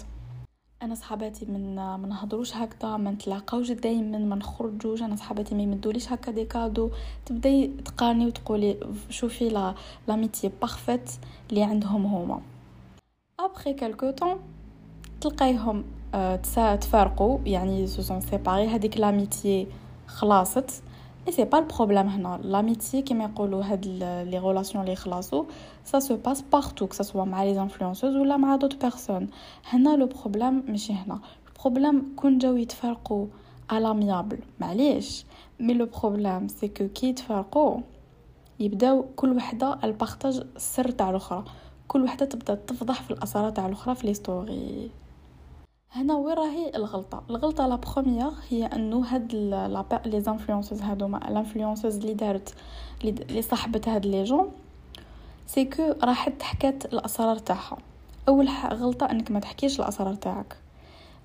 أنا صحاباتي من ما نهضروش هكذا ما نتلاقاوش دائما ما نخرجوش. أنا صحاباتي ما يمدوليش هكا des cadeaux. تبداي تقارني وتقولي شوفي لا l'amitié parfaite اللي عندهم هما. après quelque temps تلقايهم آه، تفارقوا. يعني se sont séparées هذيك l'amitié خلاصت. et c'est pas ال problème هنا l'amitié كيما يقولوا هاد les relations لي خلاصو ça se passe partout que ce soit مع les influenceuses ولا مع d'autres personnes هنا le problème ماشي هنا ال problème كون جاو يتفرقوا à l'amiable معليش mais le problème c'est que كي يتفرقوا يبداو كل وحده ال partage السر تاع الاخرى كل وحده تبدا تفضح في الاسرار تاع الاخرى في les stories هنا وين راهي الغلطة؟ الغلطة la première هي أنه هاد les influenceuses هادوما l'influenceuse اللي دارت اللي صاحبت هاد les gens c'est que راحت حكات الأسرار تاعها. أول غلطة أنك ما تحكيش الأسرار تاعك.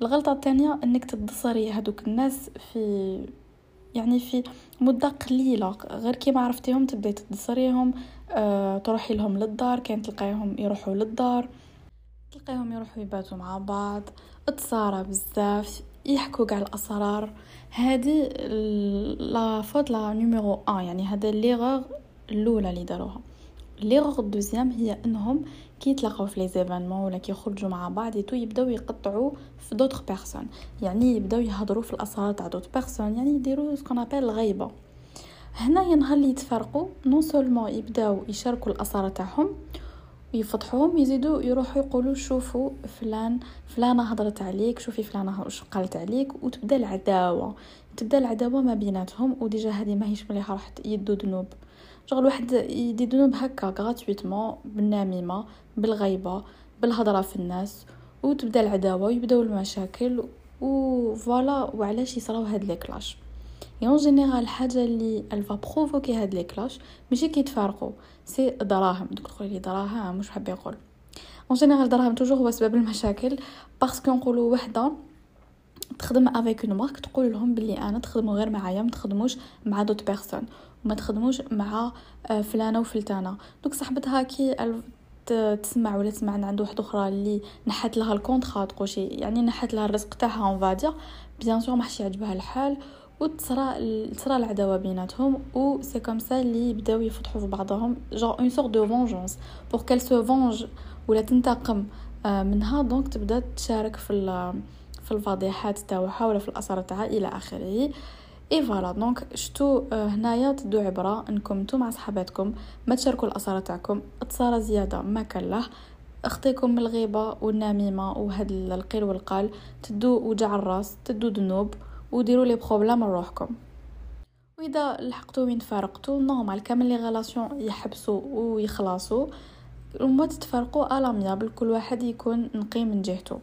الغلطة الثانية أنك تدصري هادوك الناس في يعني في مدة قليلة. غير كيما عرفتيهم تبداي تدصريهم أه تروحي لهم للدار كان تلقايهم يروحوا للدار. تلقاهم يروحوا يباتوا مع بعض تصارى بزاف يحكوا قاع الأسرار. هذه la faute la numéro 1 يعني هذا ليغور الأولى اللي داروها. l'erreur ال deuxième هي إنهم كي يتلاقاو في les événements ولا كي يخرجوا مع بعض et tout يبداو يقطعوا في d'autres personnes. يعني يبداو يهضروا في الأسرار تاع d'autres personnes يعني يديروا ce qu'on appelle الغيبه هنا ينهار اللي يتفرقوا non seulement يبداو يشاركوا الأسرار تاعهم يفضحوهم يزيدوا يروحوا يقولوا شوفوا فلان فلانة هضرت عليك شوفي فلانة واش قالت عليك وتبدا العداوة. تبدا العداوة ما بيناتهم و déjà هذه ماهيش مليحة راح يدو ذنوب. شغل واحد يدي ذنوب هكا gratuitement بالنميمة بالغيبة بالهضرة في الناس وتبدا العداوة ويبداو المشاكل et voilà وعلاش يصراو هاد les clashs. en général الحاجة اللي elle va provoquer هاد les clashs ماشي كيتفارقوا c'est دراهم دوك تقولي لي دراهم مش حاب يقول en général دراهم toujours هو سبب المشاكل parce que نقولوا وحده تخدم avec une marque تقول لهم بلي أنا تخدموا غير معايا ما تخدموش مع d'autres personnes وما تخدموش مع آه، فلانة وفلتانة. donc صاحبتها كي تسمع ولا تسمع عن عند واحدة أخرى اللي نحت لها ال contrat تقولشي يعني نحت لها الرزق تاعها on va dire bien sûr ما يعجبها الحال. وتصرا تصرا العداوة بيناتهم و c'est comme ça اللي يبداو يفتحوا في بعضهم genre une sorte de vengeance pour qu'elle se venge ولا تنتقم منها donc تبدا تشارك في في الفضيحات تاعها ولا في الأسرار تاعها إلى آخره. et voilà donc شتو هنايا تدو عبرة إنكم نتوما صحاباتكم ما تشاركوا الأسرار تاعكم تصارى زيادة ما كان أخطيكم من الغيبة والنميمة وهاد القيل والقال تدو وجع الراس تدو ذنوب. وديروا les problèmes لروحكم وإذا لحقتوا وين تفارقتوا normal كامل les relations يحبسوا ويخلصوا وما تتفرقوا à l'amiable كل واحد يكون نقي من جهته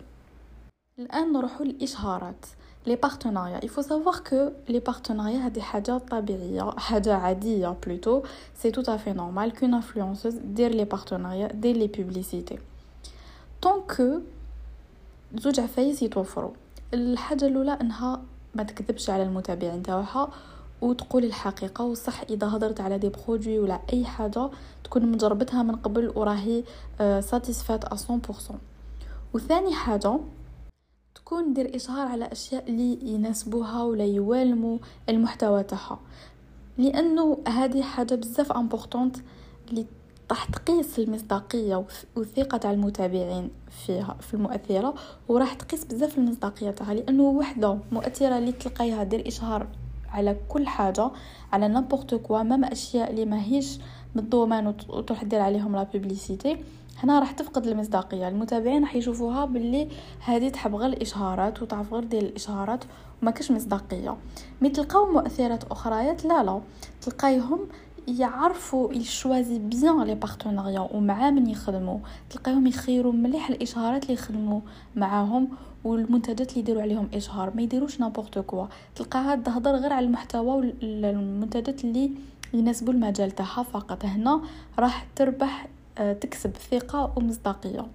الآن نروحوا للإشهارات les partenariats. Faut savoir que les partenariats هذه حاجة طبيعية حاجة عادية plutôt c'est à fait normal qu'une influenceuse دير les partenariats دير les publicités donc زوج عفايس يتوفروا. الحاجة الأولى إنها ما تكذبش على المتابعين تاعها وتقول الحقيقة وصح إذا هضرت على des produits ولا أي حاجة تكون مجربتها من قبل وراهي satisfaite à 100% وثاني حاجة تكون دير إشهار على أشياء اللي يناسبوها ولا يوالموا المحتوى تاعها. لأنه هذه حاجة بزاف importante اللي راح تقيس المصداقية والثقة تاع المتابعين فيها في المؤثرة وراح تقيس بزاف المصداقية تاعها لأنه وحدة مؤثرة اللي تلقايها دير إشهار على كل حاجة على n'importe quoi même أشياء اللي ماهيش من ال domaine وتروح دير عليهم la publicité هنا راح تفقد المصداقية المتابعين راح يشوفوها باللي هذه تحب غير الإشهارات وتعرف غير ديال الإشهارات وما كاش مصداقية. mais تلقاو مؤثرات اخريات لا لا تلقايهم يعرفوا يشوازي bien les partenariats ومع من يخدموا. تلقاهم يخيروا مليح الإشهارات اللي يخدموا معاهم والمنتجات اللي يديروا عليهم إشهار. ما يديروش n'importe quoi تلقاها تهضر غير على المحتوى والمنتجات اللي يناسبوا المجال تاعها. فقط هنا راح تربح آه، تكسب ثقة ومصداقية.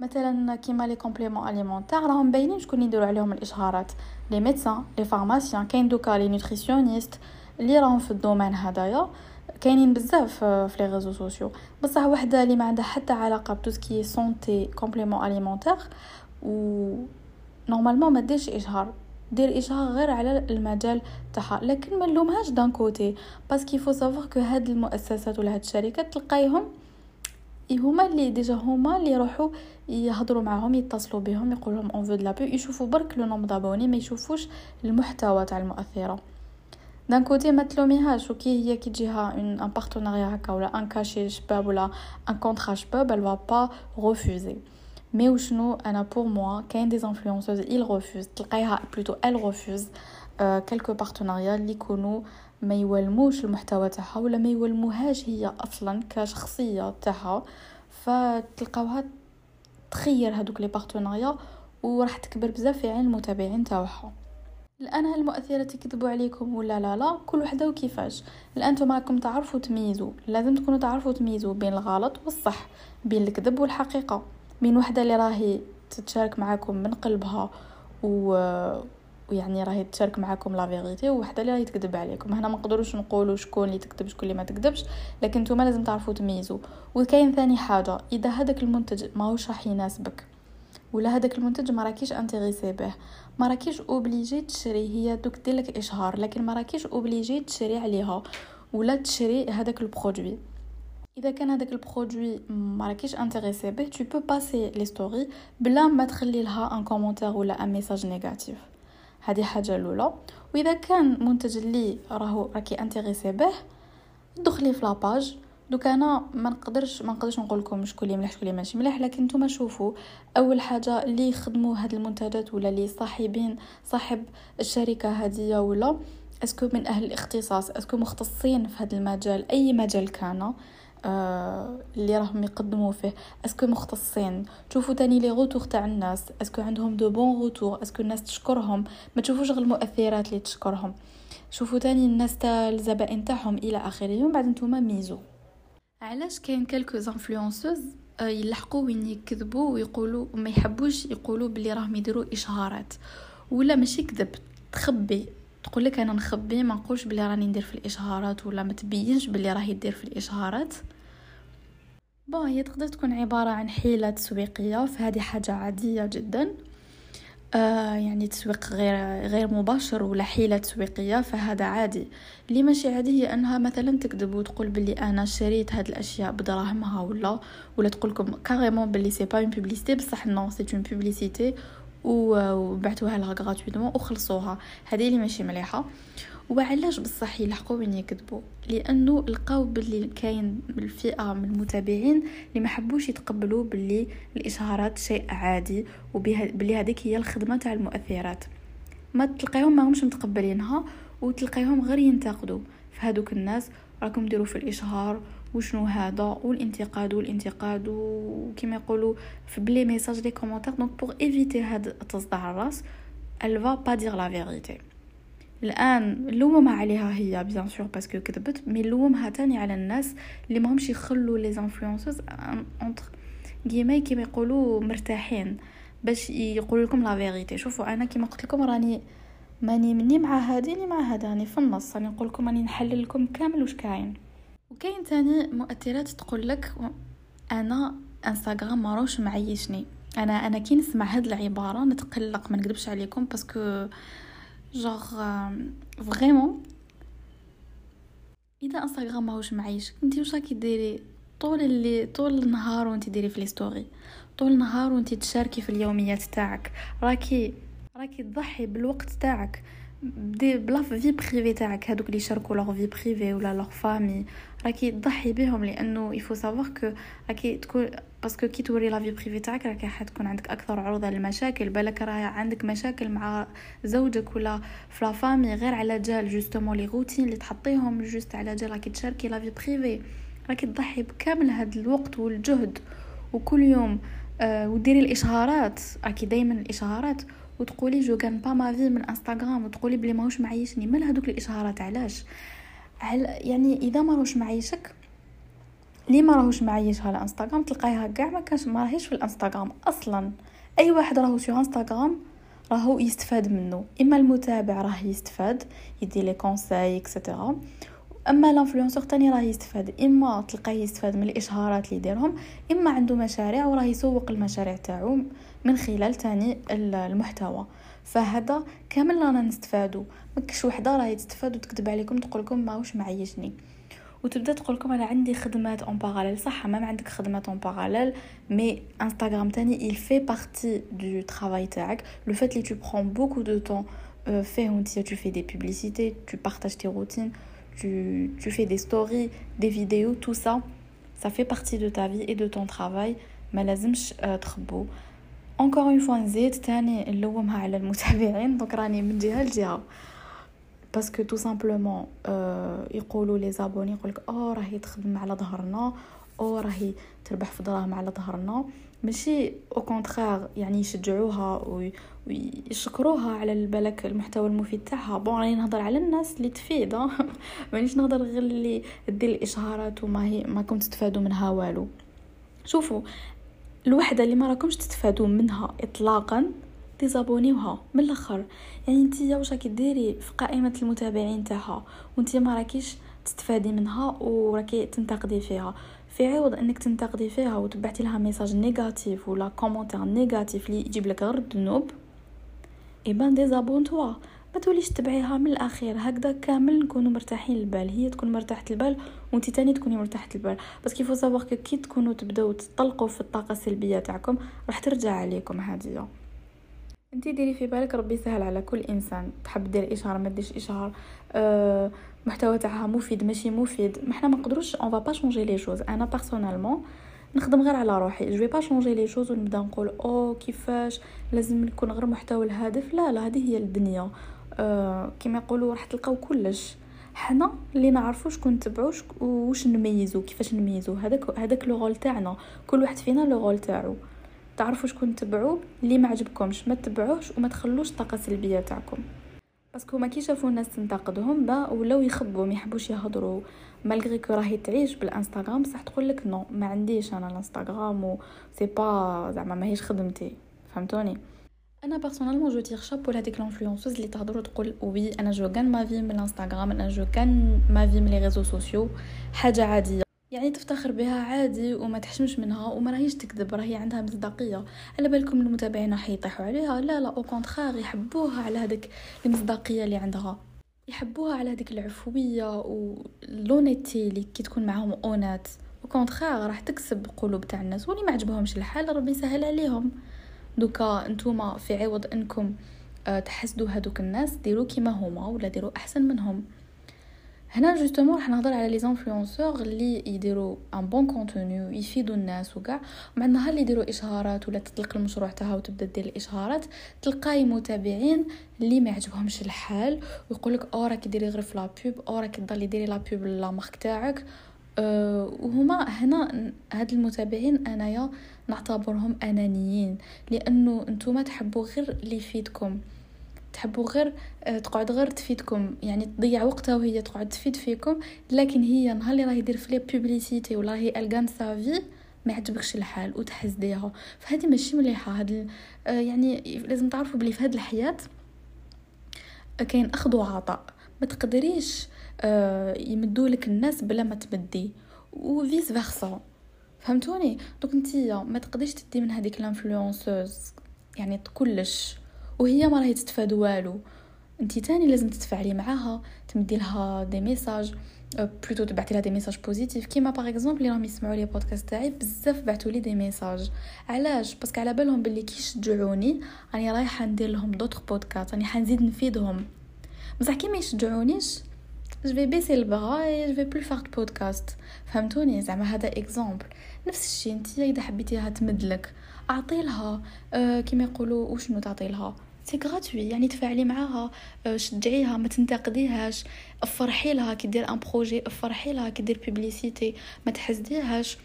مثلا كيما les compléments alimentaires راهم باينين شكون يديروا عليهم الإشهارات. les médecins les pharmaciens كاين دوكا les nutritionnistes. اللي راهم في ال domaine هدايا كاينين بزاف في les réseaux sociaux. بصح وحدة اللي ما عندها حتى علاقة ب tout ce qui santé compléments alimentaires و normalement ما ديرش إشهار. دير إشهار غير على المجال تاعها. لكن ما نلومهاش d'un côté. parce que faut savoir que هاد المؤسسات ولا هاد الشركات تلقايهم هما اللي déjà هما اللي يروحوا يهضروا معاهم يتصلوا بهم يقول لهم on veut de la يشوفوا برك le nombre d'abonnés ما يشوفوش المحتوى تاع المؤثرة. d'un côté ما تلوميهاش وكي هي كي تجيها un partenariat هكا ولا un cachet شباب ولا un contrat شباب elle va pas mais وشنو أنا pour moi كاين des influenceuses elles refusent. تلقايها plutôt elle refuse quelques partenariats اللي يكونوا ما يولموش المحتوى تاعها ولا ما يولموهاش هي أصلا كشخصيه تاعها فتلقاوها تخير هذوك les partenariats وراح تكبر بزاف في عين المتابعين تاعها الآن هالمؤثرات يكذبوا عليكم ولا لا؟ لا كل وحدة وكيفاش؟ الآن نتوما راكم تعرفوا تميزوا لازم تكونوا تعرفوا تميزوا بين الغلط والصح بين الكذب والحقيقة. بين وحدة اللي راهي تتشارك معاكم من قلبها و ويعني راهي تشارك معاكم la vérité وحده اللي راهي تكذب عليكم. هنا ما نقدروش نقولوا شكون اللي تكذب شكون اللي ما تكذبش لكن نتوما لازم تعرفوا تميزوا وكاين ثاني حاجة إذا هذاك المنتج ماهوش راح يناسبك ولا هذاك المنتج ما راكيش intéressée به. ما راكيش obligée تشري هي دوك دير لك إشهار لكن ما راكيش obligée تشري عليها ولا تشري هذاك ال produit. إذا كان هذاك ال produit ما راكيش intéressée به tu peux passer les stories بلا ما تخلي لها un commentaire ولا un message négatif هذه حاجة الأولى. وإذا كان منتج اللي راهو راكي intéressée به دخلي في la page دوك أنا ما نقدرش ما نقدرش نقول لكم شكون اللي مليح شكون اللي ماشي مليح لكن نتوما شوفوا أول حاجة اللي يخدموا هاد المنتجات ولا اللي صاحبين صاحب الشركة هذه ولا est-ce que من أهل الاختصاص est-ce que مختصين في هذا المجال أي مجال كان آه اللي راهم يقدموا فيه est-ce que مختصين. تشوفوا تاني les retours تاع الناس est-ce que عندهم de bons retours est-ce que الناس تشكرهم. ما تشوفوش غير المؤثرات اللي تشكرهم. شوفوا تاني الناس تاع الزبائن تاعهم إلى آخره ومن بعد نتوما ميزو. علاش كاين quelques influenceuses آه، يلحقوا وين يكذبوا ويقولوا وما يحبوش يقولوا بلي راهم يديروا إشهارات. ولا ماشي كذب تخبي. تقول لك أنا نخبي ما نقولش بلي راني ندير في الإشهارات ولا ما تبينش بلي راهي دير في الإشهارات. bon هي تقدر تكون عبارة عن حيلة تسويقية فهذه حاجة عادية جدا. آه يعني تسويق غير غير مباشر ولا حيلة تسويقية فهذا عادي. اللي ماشي عادي هي أنها مثلا تكذب وتقول بلي أنا شريت هاد الأشياء بدراهمها ولا ولا تقول لكم carrément بلي c'est pas une publicité بصح non c'est une publicité وبعتوها لها gratuitement وخلصوها. هذه اللي ماشي مليحة. وعلاش بصح يلحقوا من يكذبوا؟ لأنه لقاو باللي كاين الفئة من المتابعين اللي ما حبوش يتقبلوا باللي الإشهارات شيء عادي وباللي هذيك هي الخدمة تاع المؤثرات. ما تلقايهم ما همش متقبلينها وتلقايهم غير ينتقدوا. فهادوك الناس راكم ديروا في الإشهار وشنو هذا؟ والانتقاد والانتقاد وكما يقولوا في les messages les commentaires donc pour éviter هاد تصدع الرأس elle va pas dire la vérité. الآن نلومها عليها هي bien sûr parce que كذبت mais نلومها تاني على الناس اللي ماهمش يخلوا les influenceuses entre كيما كيما يقولوا مرتاحين باش يقولوا لكم la vérité شوفوا أنا كيما قلت لكم راني ماني مني مع هادي ني مع هذا راني في النص. راني نقول لكم راني نحلل لكم كامل واش كاين. وكاين تاني مؤثرات تقول لك أنا انستغرام ماروش معيشني. أنا أنا كي نسمع هاد العبارة نتقلق ما نكذبش عليكم parce que genre vraiment إذا انستغرام ماهوش معيش أنت واش راكي ديري طول اللي طول النهار وأنت ديري في les stories طول النهار وأنت تشاركي في اليوميات تاعك. راكي راكي تضحي بالوقت تاعك. دي ب la vie privée تاعك. هادوك اللي يشاركوا leur vie privée ولا leur famille راكي تضحي بهم لأنه il faut savoir que راكي تكون parce que كي توري la vie privée تاعك راكي حتكون عندك أكثر عرضه للمشاكل بالك راه عندك مشاكل مع زوجك ولا في la famille غير على جال justement les routines اللي تحطيهم juste على جال راكي تشاركي la vie privée راكي تضحي بكامل هاد الوقت والجهد. وكل يوم آه وديري الإشهارات. راكي دائما الإشهارات. وتقولي جو كان با ما في من انستغرام وتقولي بلي ماهوش معيشني. مال هذوك الإشهارات؟ علاش؟ يعني إذا ما راهوش معيشك لي ما راهوش معيشها على إنستغرام؟ تلقايها كاع ما كانش ما راهيش في الإنستغرام أصلا. أي واحد راهو في إنستغرام راهو يستفاد منه إما المتابع راه يستفاد يدي les conseils et cetera أما ال influenceur تاني راه يستفاد. إما تلقاه يستفاد من الإشهارات اللي يديرهم إما عنده مشاريع وراه يسوق المشاريع تاعو من خلال تاني المحتوى. فهذا كامل رانا نستفادو. مكش وحدة راهي تستفاد وتكذب عليكم تقول لكم ماهوش معيشني. وتبدا تقول لكم أنا عندي خدمات en parallèle صح ما عندك خدمات en parallèle mais انستغرام تاني il fait partie du travail تاعك. لو فات لي tu prends beaucoup de temps euh, فيه وانت tu fais des publicités tu partages tes routines tu, tu fais des stories des vidéos tout ça. Ça fait partie de ta vie et de ton travail. ما لازمش تخبو encore une fois نزيد تاني نلومها على المتابعين. (laughs) donc راني من جهة لجهة. parce que tout simplement يقولوا les abonnés يقولك أو راهي تخدم على ظهرنا أو راهي تربح في دراهم على ظهرنا. ماشي au contraire يعني يشجعوها ويشكروها على البلك المحتوى المفيد تاعها. bon راني نهضر على الناس اللي تفيد (laughs) مانيش نهضر غير اللي دير الإشهارات وما هي ما كنت تستفادوا منها والو. شوفوا الوحدة اللي ما راكمش تستفادوا منها اطلاقا désabonner وها من الأخر. يعني انت واش راكي ديري في قائمة المتابعين تاعها وانت ما راكيش تستفادي منها وراكي تنتقدي فيها. في عوض انك تنتقدي فيها وتبعتي لها message négatif ولا commentaire négatif اللي يجيب لك غير الذنوب eh ben désabonne-toi ما توليش تبعيها من الأخير. هكذا كامل نكونوا مرتاحين البال هي تكون مرتاحة البال وانت تاني تكوني مرتاحة البال parce qu'il faut savoir كي تكونوا تبداو تطلقوا في الطاقة السلبية تاعكم راح ترجع عليكم هذه انت ديري في بالك ربي سهل على كل إنسان. تحب دير إشهار ما ديرش إشهار. أه محتوى تاعها مفيد ماشي مفيد. ما حنا ما نقدروش on peut pas changer les choses أنا personnellement نخدم غير على روحي. je peux pas changer les choses ونبدأ نقول أو كيفاش؟ لازم نكون غير محتوى الهدف. لا لا هذه هي الدنيا. أه كما يقولوا راح تلقاو كلش. حنا اللي نعرفو شكون نتبعو واش نميزو كيفاش نميزو. هذاك هذاك le rôle تاعنا. كل واحد فينا le rôle تاعو. تعرفوا شكون تبعو اللي ما عجبكمش. ما تبعوش وما تخلوش طاقة سلبية تاعكم. parce que ما كي شافوا الناس تنتقدهم با ولاو يخبوا ما يحبوش يهضروا. malgré que راهي تعيش بالانستغرام صح تقول لك non ما عنديش أنا الانستغرام و c'est pas زعما ماهيش خدمتي. فهمتوني؟ أنا personnellement je tire chapeau لهاديك l'influenceuse اللي تهضر تقول oui أنا je gagne ma vie من الانستغرام أنا je gagne ma vie من les réseaux sociaux حاجة عادية. يعني تفتخر بها عادي وما تحشمش منها وما راهيش تكذب راهي عندها مصداقية. على بالكم المتابعين راح يطيحوا عليها؟ لا لا au contraire يحبوها على هذيك المصداقية اللي عندها. يحبوها على هذيك العفوية و l'honnêteté اللي كي تكون معاهم honnête au contraire راح تكسب قلوب تاع الناس واللي ما عجبهمش الحال ربي يسهل عليهم. دوكا نتوما في عوض انكم آه، تحسدوا هذوك الناس ديروا كيما هما ولا ديروا أحسن منهم. هنا justement راح نهضر على les influenceurs اللي يديروا un bon contenu يفيدوا الناس وكاع. ومع النهار اللي يديروا إشهارات ولا تطلق المشروع تاعها وتبدا دير الإشهارات تلقاي متابعين اللي ما يعجبهمش الحال ويقول لك أو راكي ديري غير في la pub أو راكي تضلي ديري la pub la marque تاعك. أه وهما هنا هاد المتابعين أنايا نعتبرهم أنانيين لأنه نتوما تحبوا غير اللي يفيدكم. تحبوا غير آه، تقعد غير تفيدكم. يعني تضيع وقتها وهي تقعد تفيد فيكم لكن هي نهار اللي راهي دير في les publicités ولا راهي elle gagne sa vie ما يعجبكش الحال وتحسديها فهذه ماشي مليحة. هاد آه، يعني لازم تعرفوا بلي في هاد الحياة كاين أخذ وعطاء. ما تقدريش آه، يمدولك الناس بلا ما تمدي و vice versa فهمتوني؟ donc انتيا ما تقدريش تدي من هذيك l'influenceuse يعني كلش. وهي ما راهي تستفاد والو. انت تاني لازم تتفاعلي معاها تمدي لها des messages plutôt تبعتي لها des messages positifs كيما par exemple اللي راهم يسمعوا les podcasts تاعي بزاف بعثوا لي des messages علاش؟ parce que على بالهم باللي كي يشجعوني راني رايحة ندير لهم d'autres podcasts راني حنزيد نفيدهم. بصح كي ما يشجعونيش je vais baisser les bras je vais plus faire podcast فهمتوني؟ زعما هذا exemple نفس الشيء انت إذا حبيتيها تمدلك اعطي لها أه كيما يقولوا وشنو تعطي لها c'est gratuit يعني تفاعلي معاها. أه شجعيها ما تنتقديهاش. افرحي لها كي دير un projet افرحي لها كي دير publicité ما تحسديهاش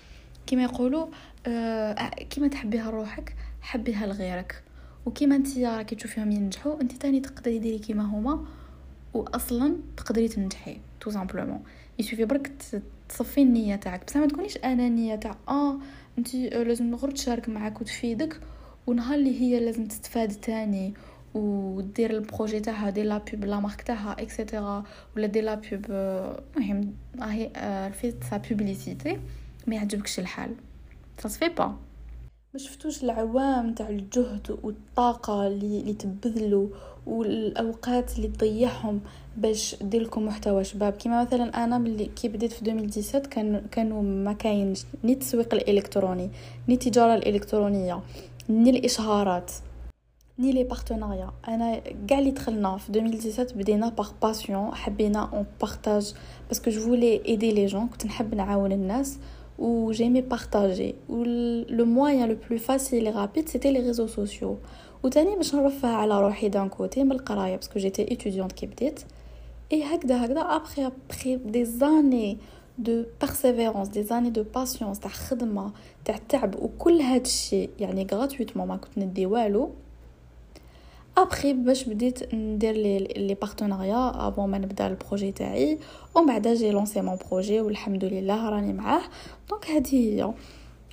كيما يقولوا أه كيما تحبيها لروحك حبيها لغيرك. وكيما انت راكي تشوفيهم ينجحوا انت تاني تقدري ديري كيما هما. واصلا تقدري تنجحي tout simplement il suffit برك تصفي النية تاعك. بصح ما تكونيش أنانية تاع آه أنت لازم نخرج تشارك معاك وتفيدك ونهار اللي هي لازم تستفاد تاني ودير ال projet تاعها دير la pub la marque تاعها et cetera ولا دير la pub المهم راهي fait sa publicité ما يعجبكش الحال. c'est pas ما شفتوش العوام تاع الجهد والطاقة اللي, اللي تبذلوا والأوقات اللي تضيعهم باش دير محتوى شباب. كيما مثلا أنا ملي كي بديت في 2017 كان كانوا ما كاينش ni التسويق الإلكتروني ni التجارة الإلكترونية ni الإشهارات ni les partenariats. أنا كاع اللي دخلنا في 2017 بدينا par passion حبينا on partage parce que je voulais aider les gens كنت نحب نعاون الناس ou j'aimais partager. ou le moyen le plus facile et rapide c'était les réseaux sociaux. وتاني باش نرفه على روحي d'un côté من القراية parce que j'étais étudiante كي بديت. اي هكذا هكذا après après des années de persévérance des années de patience تاع خدمة تاع تعب وكل هاد الشيء يعني gratuitement ما كنت ندي والو. ابخي باش بديت ندير les les partenariats avant ما نبدا ال projet تاعي. ومن بعد j'ai lancé mon projet والحمد لله راني معاه. donc هذه هي.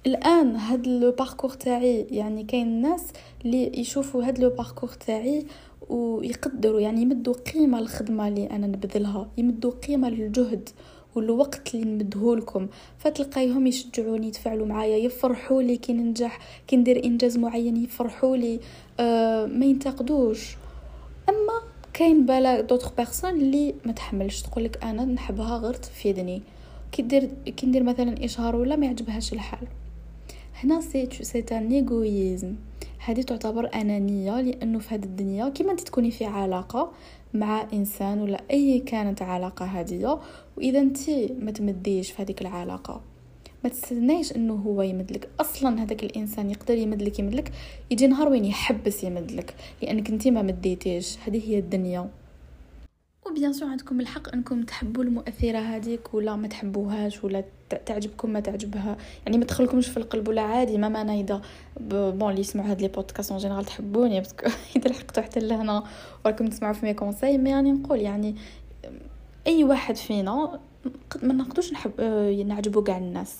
الآن هاد le parcours تاعي يعني كاين الناس اللي يشوفوا هاد le parcours تاعي ويقدروا يعني يمدوا قيمة الخدمة اللي أنا نبذلها يمدوا قيمة للجهد والوقت اللي نمدهولكم فتلقايهم يشجعوني يتفاعلوا معايا يفرحوا لي كي ننجح كي ندير إنجاز معين يفرحوا لي. آه ما ينتقدوش. أما كاين voilà d'autres personnes اللي ما تحملش تقولك أنا نحبها غير تفيدني. كي دير كي ندير مثلا إشهار ولا ما يعجبهاش الحال. هنا c'est c'est un égoïsme هذه تعتبر أنانية لأنه في هذه الدنيا كيما أنت تكوني في علاقة مع إنسان ولا أي كانت علاقة هاديه وإذا أنت ما تمديش في هذيك العلاقة. ما تستنايش أنه هو يمدلك. أصلا هذاك الإنسان يقدر يمدلك يمدلك يجي نهار وين يحبس يمدلك لأنك أنت ما مديتيش. هذه هي الدنيا. و bien sûr عندكم الحق أنكم تحبوا المؤثرة هذيك ولا ما تحبوهاش ولا تعجبكم ما تعجبها. يعني ما تدخلكمش في القلب ولا عادي. ما معنى إذا bon اللي يسمعوا هاد les podcasts en général تحبوني parce que (laughs) إذا لحقتوا حتى لهنا وراكم تسمعوا في mes conseils mais يعني نقول يعني أي واحد فينا ما نقدوش نحب آه، نعجبو كاع الناس.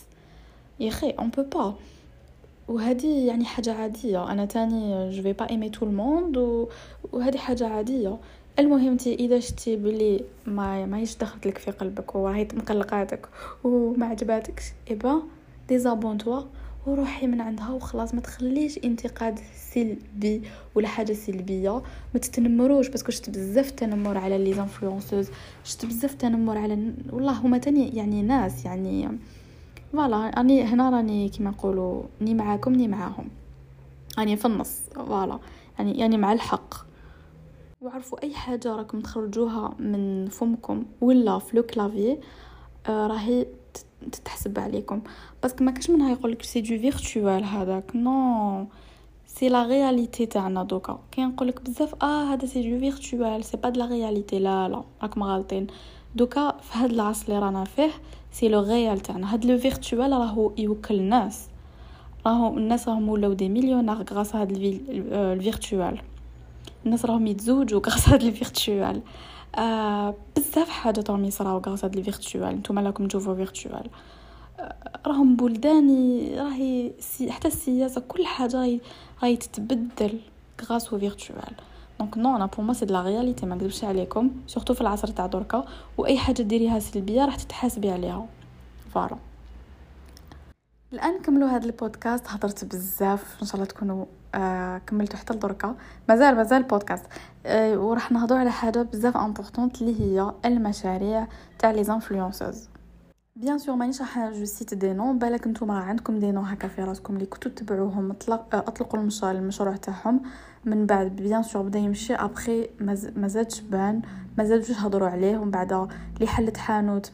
يا أخي on peut pas وهذه يعني حاجة عادية. أنا تاني je vais pas aimer tout le monde وهذه حاجة عادية. المهم t'es اذا شتي بلي ما ما دخلت لك في قلبك وهي مقلقاتك وما عجباتكش et ben désabonne-toi وروحي من عندها وخلاص ما تخليش انتقاد سلبي ولا حاجة سلبية. ما تتنمروش parce que شفت بزاف تنمر على les influenceuses شفت بزاف تنمر على والله هما تاني يعني ناس يعني voilà راني هنا راني كيما نقولوا ني معاكم ني معاهم. راني في النص voilà يعني يعني مع الحق. وعرفوا أي حاجة راكم تخرجوها من فمكم ولا في le clavier آه راهي تتحسب عليكم. parce que ما كاش منها يقولك c'est du virtuel هذاك. non c'est la réalité تاعنا دوكا. كي نقولك بزاف آه هذا c'est du virtuel c'est pas de la réalité لا لا. راكم غالطين دوكا في هاد العصر اللي رانا فيه c'est le réel تاعنا. هاد le virtuel راهو يوكل الناس. راهو الناس راهم ولاو des millionnaires grâce هاد ال virtuel. الناس راهم يتزوجوا grâce هاد ال virtuel آه بزاف حاجات راهم يصراو grâce هاد ال virtuel نتوما راكم تشوفوا virtuel آه راهم بلداني راهي c'est حتى السياسة كل حاجة راهي راهي تتبدل هو virtuel donc non أنا pour moi c'est la réalité ما نكذبش عليكم surtout في العصر تاع دركا. واي حاجة ديريها سلبية راح تتحاسبي عليها. voilà الآن نكملوا هذا البودكاست. هضرت بزاف. إن شاء الله تكونوا آه كملتوا حتى لدركا مازال مازال بودكاست آه وراح نهضروا على حاجة بزاف importante اللي هي المشاريع تاع les influenceuses bien sûr مانيش راح je cite des noms بالك نتوما عندكم des noms هكا في راسكم اللي كنتو تبعوهم اطلق أطلقوا المشروع المشروع تاعهم. من بعد bien sûr بدأ يمشي. ابخي ما زادش بان ما زادوش يهضروا عليه. ومن بعد اللي حلت حانوت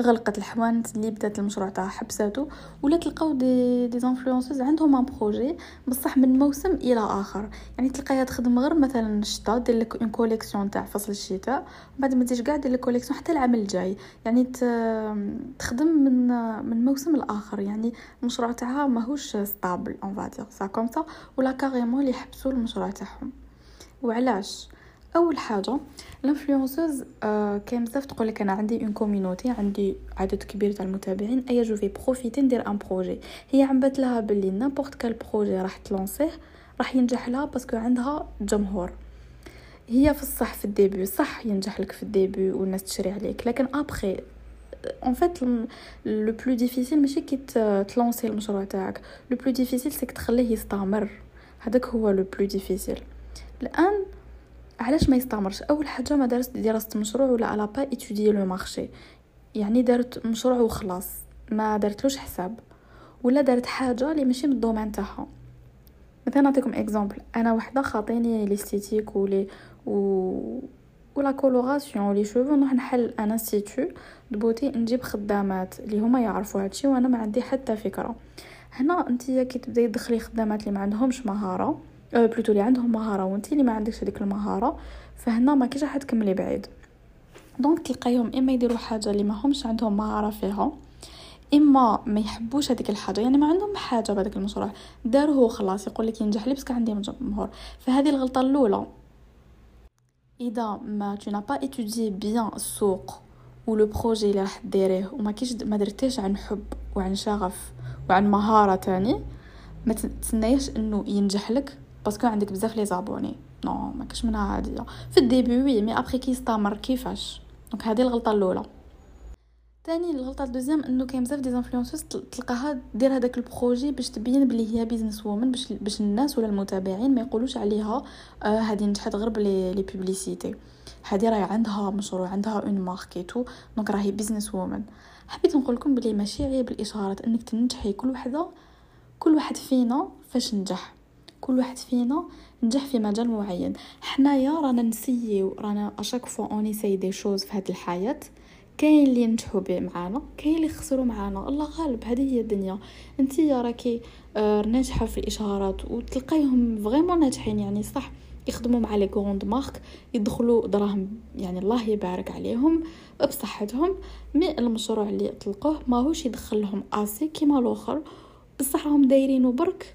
غلقت الحوانت اللي بدات المشروع تاعها حبساتو ولا تلقاو des des influenceuses عندهم un projet بصح من موسم إلى آخر. يعني تلقاها تخدم غير مثلا الشتا دير لك une collection تاع فصل الشتاء بعد ما تيجي كاع دير لك collection حتى العام الجاي. يعني تخدم من من موسم الآخر. يعني المشروع تاعها ماهوش stable on va dire ça comme ça ولا carrément اللي يحبسوا المشروع تاعهم. وعلاش؟ أول حاجة ال influenceuses آه كاين بزاف تقول لك أنا عندي une community عندي عدد كبير تاع المتابعين ايا je vais profiter ندير un projet هي عمبت لها باللي n'importe quel projet راح ت lancer ه راح ينجح لها parce que عندها جمهور. هي في الصح في ال début صح ينجح لك في ال début والناس تشري عليك لكن après en fait le plus difficile ماشي كي ت lancer المشروع تاعك le plus difficile c'est que تخليه يستمر. هذاك هو le plus difficile الآن علاش ما يستمرش أول حاجة ما دارت دراسة مشروع ولا elle a pas étudié le marché. يعني دارت مشروع وخلاص ما دارتلوش حساب. ولا دارت حاجة اللي ماشي من ال domaine تاعها. مثلا نعطيكم exemple. أنا وحدة خاطيني l'esthétique ولي و ولا coloration لي شوفو نروح نحل un institut de beauté نجيب خدامات اللي هما يعرفوا هادشي وأنا ما عندي حتى فكرة. هنا انت كي تبداي تدخلي خدامات اللي ما عندهمش مهارة plutôt اللي عندهم مهارة وانت اللي ما عندكش هذيك المهارة فهنا ما كيش راح تكملي بعيد. donc تلقايهم إما يديروا حاجة اللي ما همش عندهم مهارة فيها إما ما يحبوش هذيك الحاجة يعني ما عندهم حاجة بهذاك المشروع. داروه خلاص يقول لك ينجح لي parce que عندي جمهور فهذه الغلطة الأولى. إذا ما t'as pas étudié bien السوق و le projet اللي راح ديريه وما كيش ما درتيش عن حب وعن شغف وعن مهارة تاني ما تسنايش إنه ينجح لك. parce que عندك بزاف les abonnés. non ما كاش منها عادية. في ال début oui mais après كي يستمر كيفاش؟ donc هذه الغلطة الأولى. تاني الغلطة ال deuxième إنه كاين بزاف des influenceuses تلقاها دير هذاك ال projet باش تبين بلي هي business woman باش باش الناس ولا المتابعين ما يقولوش عليها آه هذه نجحت غير بلي les publicités هذه راهي عندها مشروع عندها une marque et tout donc راهي business woman حبيت نقول لكم بلي ماشي عيب الإشهارات إنك تنجحي كل وحدة كل واحد فينا فاش نجح. كل واحد فينا نجح في مجال معين. حنايا رانا نسيو رانا à chaque fois on essaie des choses في هاد الحياة. كاين اللي ينجحوا به معانا كاين اللي يخسروا معانا. الله غالب هذه هي الدنيا. انت راكي آه ناجحة في الإشهارات وتلقايهم vraiment ناجحين يعني صح يخدموا مع les grandes marques يدخلوا دراهم يعني الله يبارك عليهم بصحتهم. mais المشروع اللي طلقوه ماهوش يدخلهم assez كيما الآخر. بصح راهم دايرينو برك.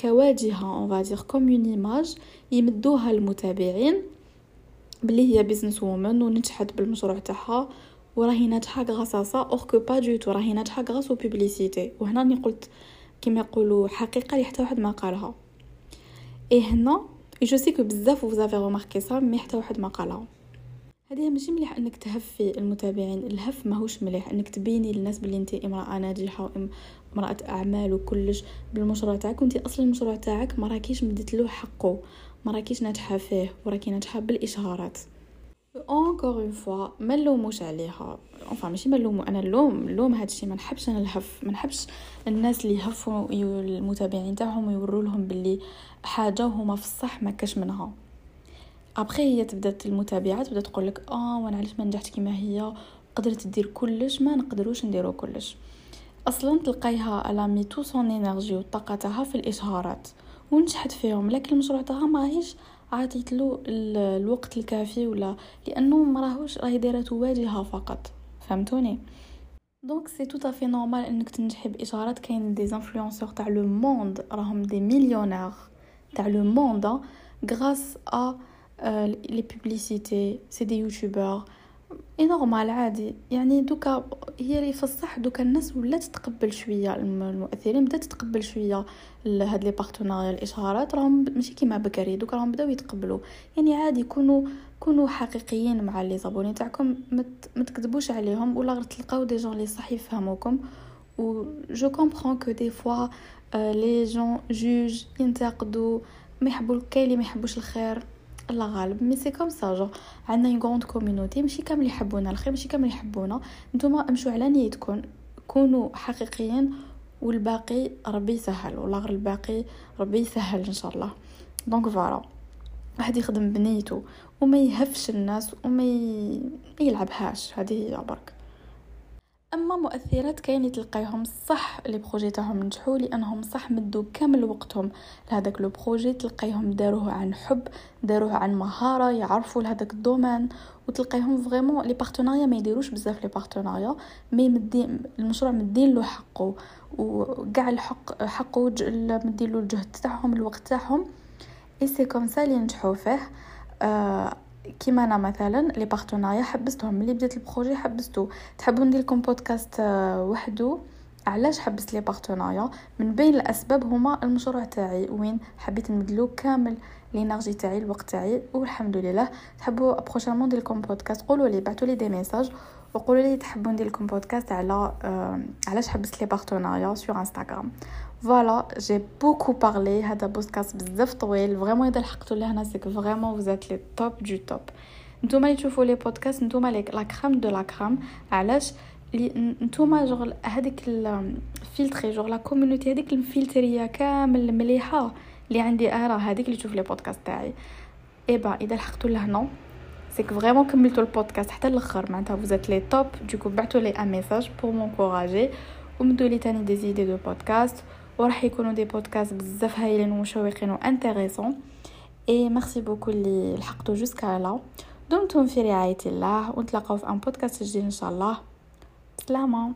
كواجهة on va dire comme une image يمدوها المتابعين بلي هي business woman ونجحت بالمشروع تاعها وراهي ناجحة grâce à ça alors que pas du tout راهي ناجحة grâce publicités وهنا راني قلت كيما يقولوا حقيقة اللي حتى واحد ما قالها. اي هنا je sais que بزاف و vous avez remarqué ça mais حتى واحد ما قالها. هذه ماشي مليح إنك تهفي المتابعين الهف ماهوش مليح. إنك تبيني للناس بلي انت امرأة ناجحة امرأة أعمال وكلش. بالمشروع تاعك وانت أصلا المشروع تاعك ما راكيش مديت له حقه. ما راكيش ناجحة فيه وراكي ناجحة بالإشهارات. encore une fois ما نلوموش عليها. enfin ماشي ما نلومو أنا اللوم اللوم هادشي ما نحبش أنا الهف. ما نحبش الناس اللي يهفوا المتابعين تاعهم ويوروا لهم باللي حاجة وهما في الصح ما كاش منها. ابخي هي تبدا المتابعات تبدا تقول لك آه وأنا علاش ما نجحت كيما هي؟ قدرت تدير كلش ما نقدروش نديرو كلش أصلا تلقايها elle a mis toute son énergie والطاقه تاعها في الإشهارات. ونجحت فيهم لكن المشروع تاعها ماهيش عطيت له الوقت الكافي ولا لأنه ما راهوش راهي دايرة واجهه فقط. فهمتوني؟ donc c'est tout à fait normal إنك تنجحي باشارات كاين des influenceurs تاع le monde راهم des millionnaires تاع le monde grâce à les publicités c'est des youtubeurs et normal عادي. يعني دوكا هي اللي في الصح دوكا الناس ولات تقبل شوية المؤثرين بدات تقبل شوية هاد les partenariats الإشهارات. راهم ماشي كيما بكري. دوكا راهم بداو يتقبلوا. يعني عادي كونوا كونوا حقيقيين مع les abonnés تاعكم. ما تكذبوش عليهم ولا غير تلقاو des gens لي صح يفهموكم. و je comprends que des fois les gens jugent ينتقدوا ما يحبوا كاين اللي ما يحبوش الخير. الله غالب mais c'est comme ça je عندنا une grande community ماشي كامل يحبونا الخير ماشي كامل يحبونا. نتوما امشوا على نيتكم كونوا حقيقيين والباقي ربي يسهل ولا غير الباقي ربي يسهل إن شاء الله. donc voilà واحد يخدم بنيته وما يهفش الناس وما يلعبهاش هذه هي برك أما مؤثرات كاين تلقايهم صح les projets تاعهم نجحوا لأنهم صح مدوا كامل وقتهم. لهذاك le projet تلقايهم داروه عن حب داروه عن مهارة يعرفوا لهذاك ال domaine وتلقايهم vraiment les partenariats ما يديروش بزاف les partenariats mais مدين المشروع مدين له حقه. وكاع الحق حقه مدين له الجهد تاعهم الوقت تاعهم. et c'est comme ça لي نجحوا فيه آه كيما أنا مثلا les partenariats حبستهم. ملي بديت ال projet حبستو. تحبوا ندير لكم بودكاست آه، وحدو؟ علاش حبست les partenariats من بين الأسباب هما المشروع تاعي. وين؟ حبيت نمدلو كامل l'énergie تاعي الوقت تاعي والحمد لله. تحبوا prochainement ندير لكم بودكاست قولوا لي بعثوا لي des messages وقولوا لي تحبوا ندير لكم بودكاست على آه علاش حبست les partenariats sur Instagram voilà j'ai beaucoup parlé هذا بودكاست بزاف طويل vraiment اذا لحقتوا لهنا c'est que vraiment vous êtes les top du top نتوما اللي تشوفوا les podcasts نتوما les la crème de la crème علاش نتوما جوغ هذيك ال filtrée genre la community هذيك المفلتريه كامل المليحه اللي عندي أنا هذيك اللي تشوف les podcasts تاعي eh ben اذا لحقتوا لهنا c'est que vraiment كملتوا البودكاست حتى الآخر معناتها vous êtes les top donc بعثوا لي un message pour m'encourager ومدوا لي تاني des idées de podcasts وراح يكونوا des podcasts بزاف هايلين ومشوقين و intéressants. et merci beaucoup اللي لحقتوا jusqu'à la دمتم في رعاية الله ونتلاقاو في ان بودكاست جديد إن شاء الله. سلامه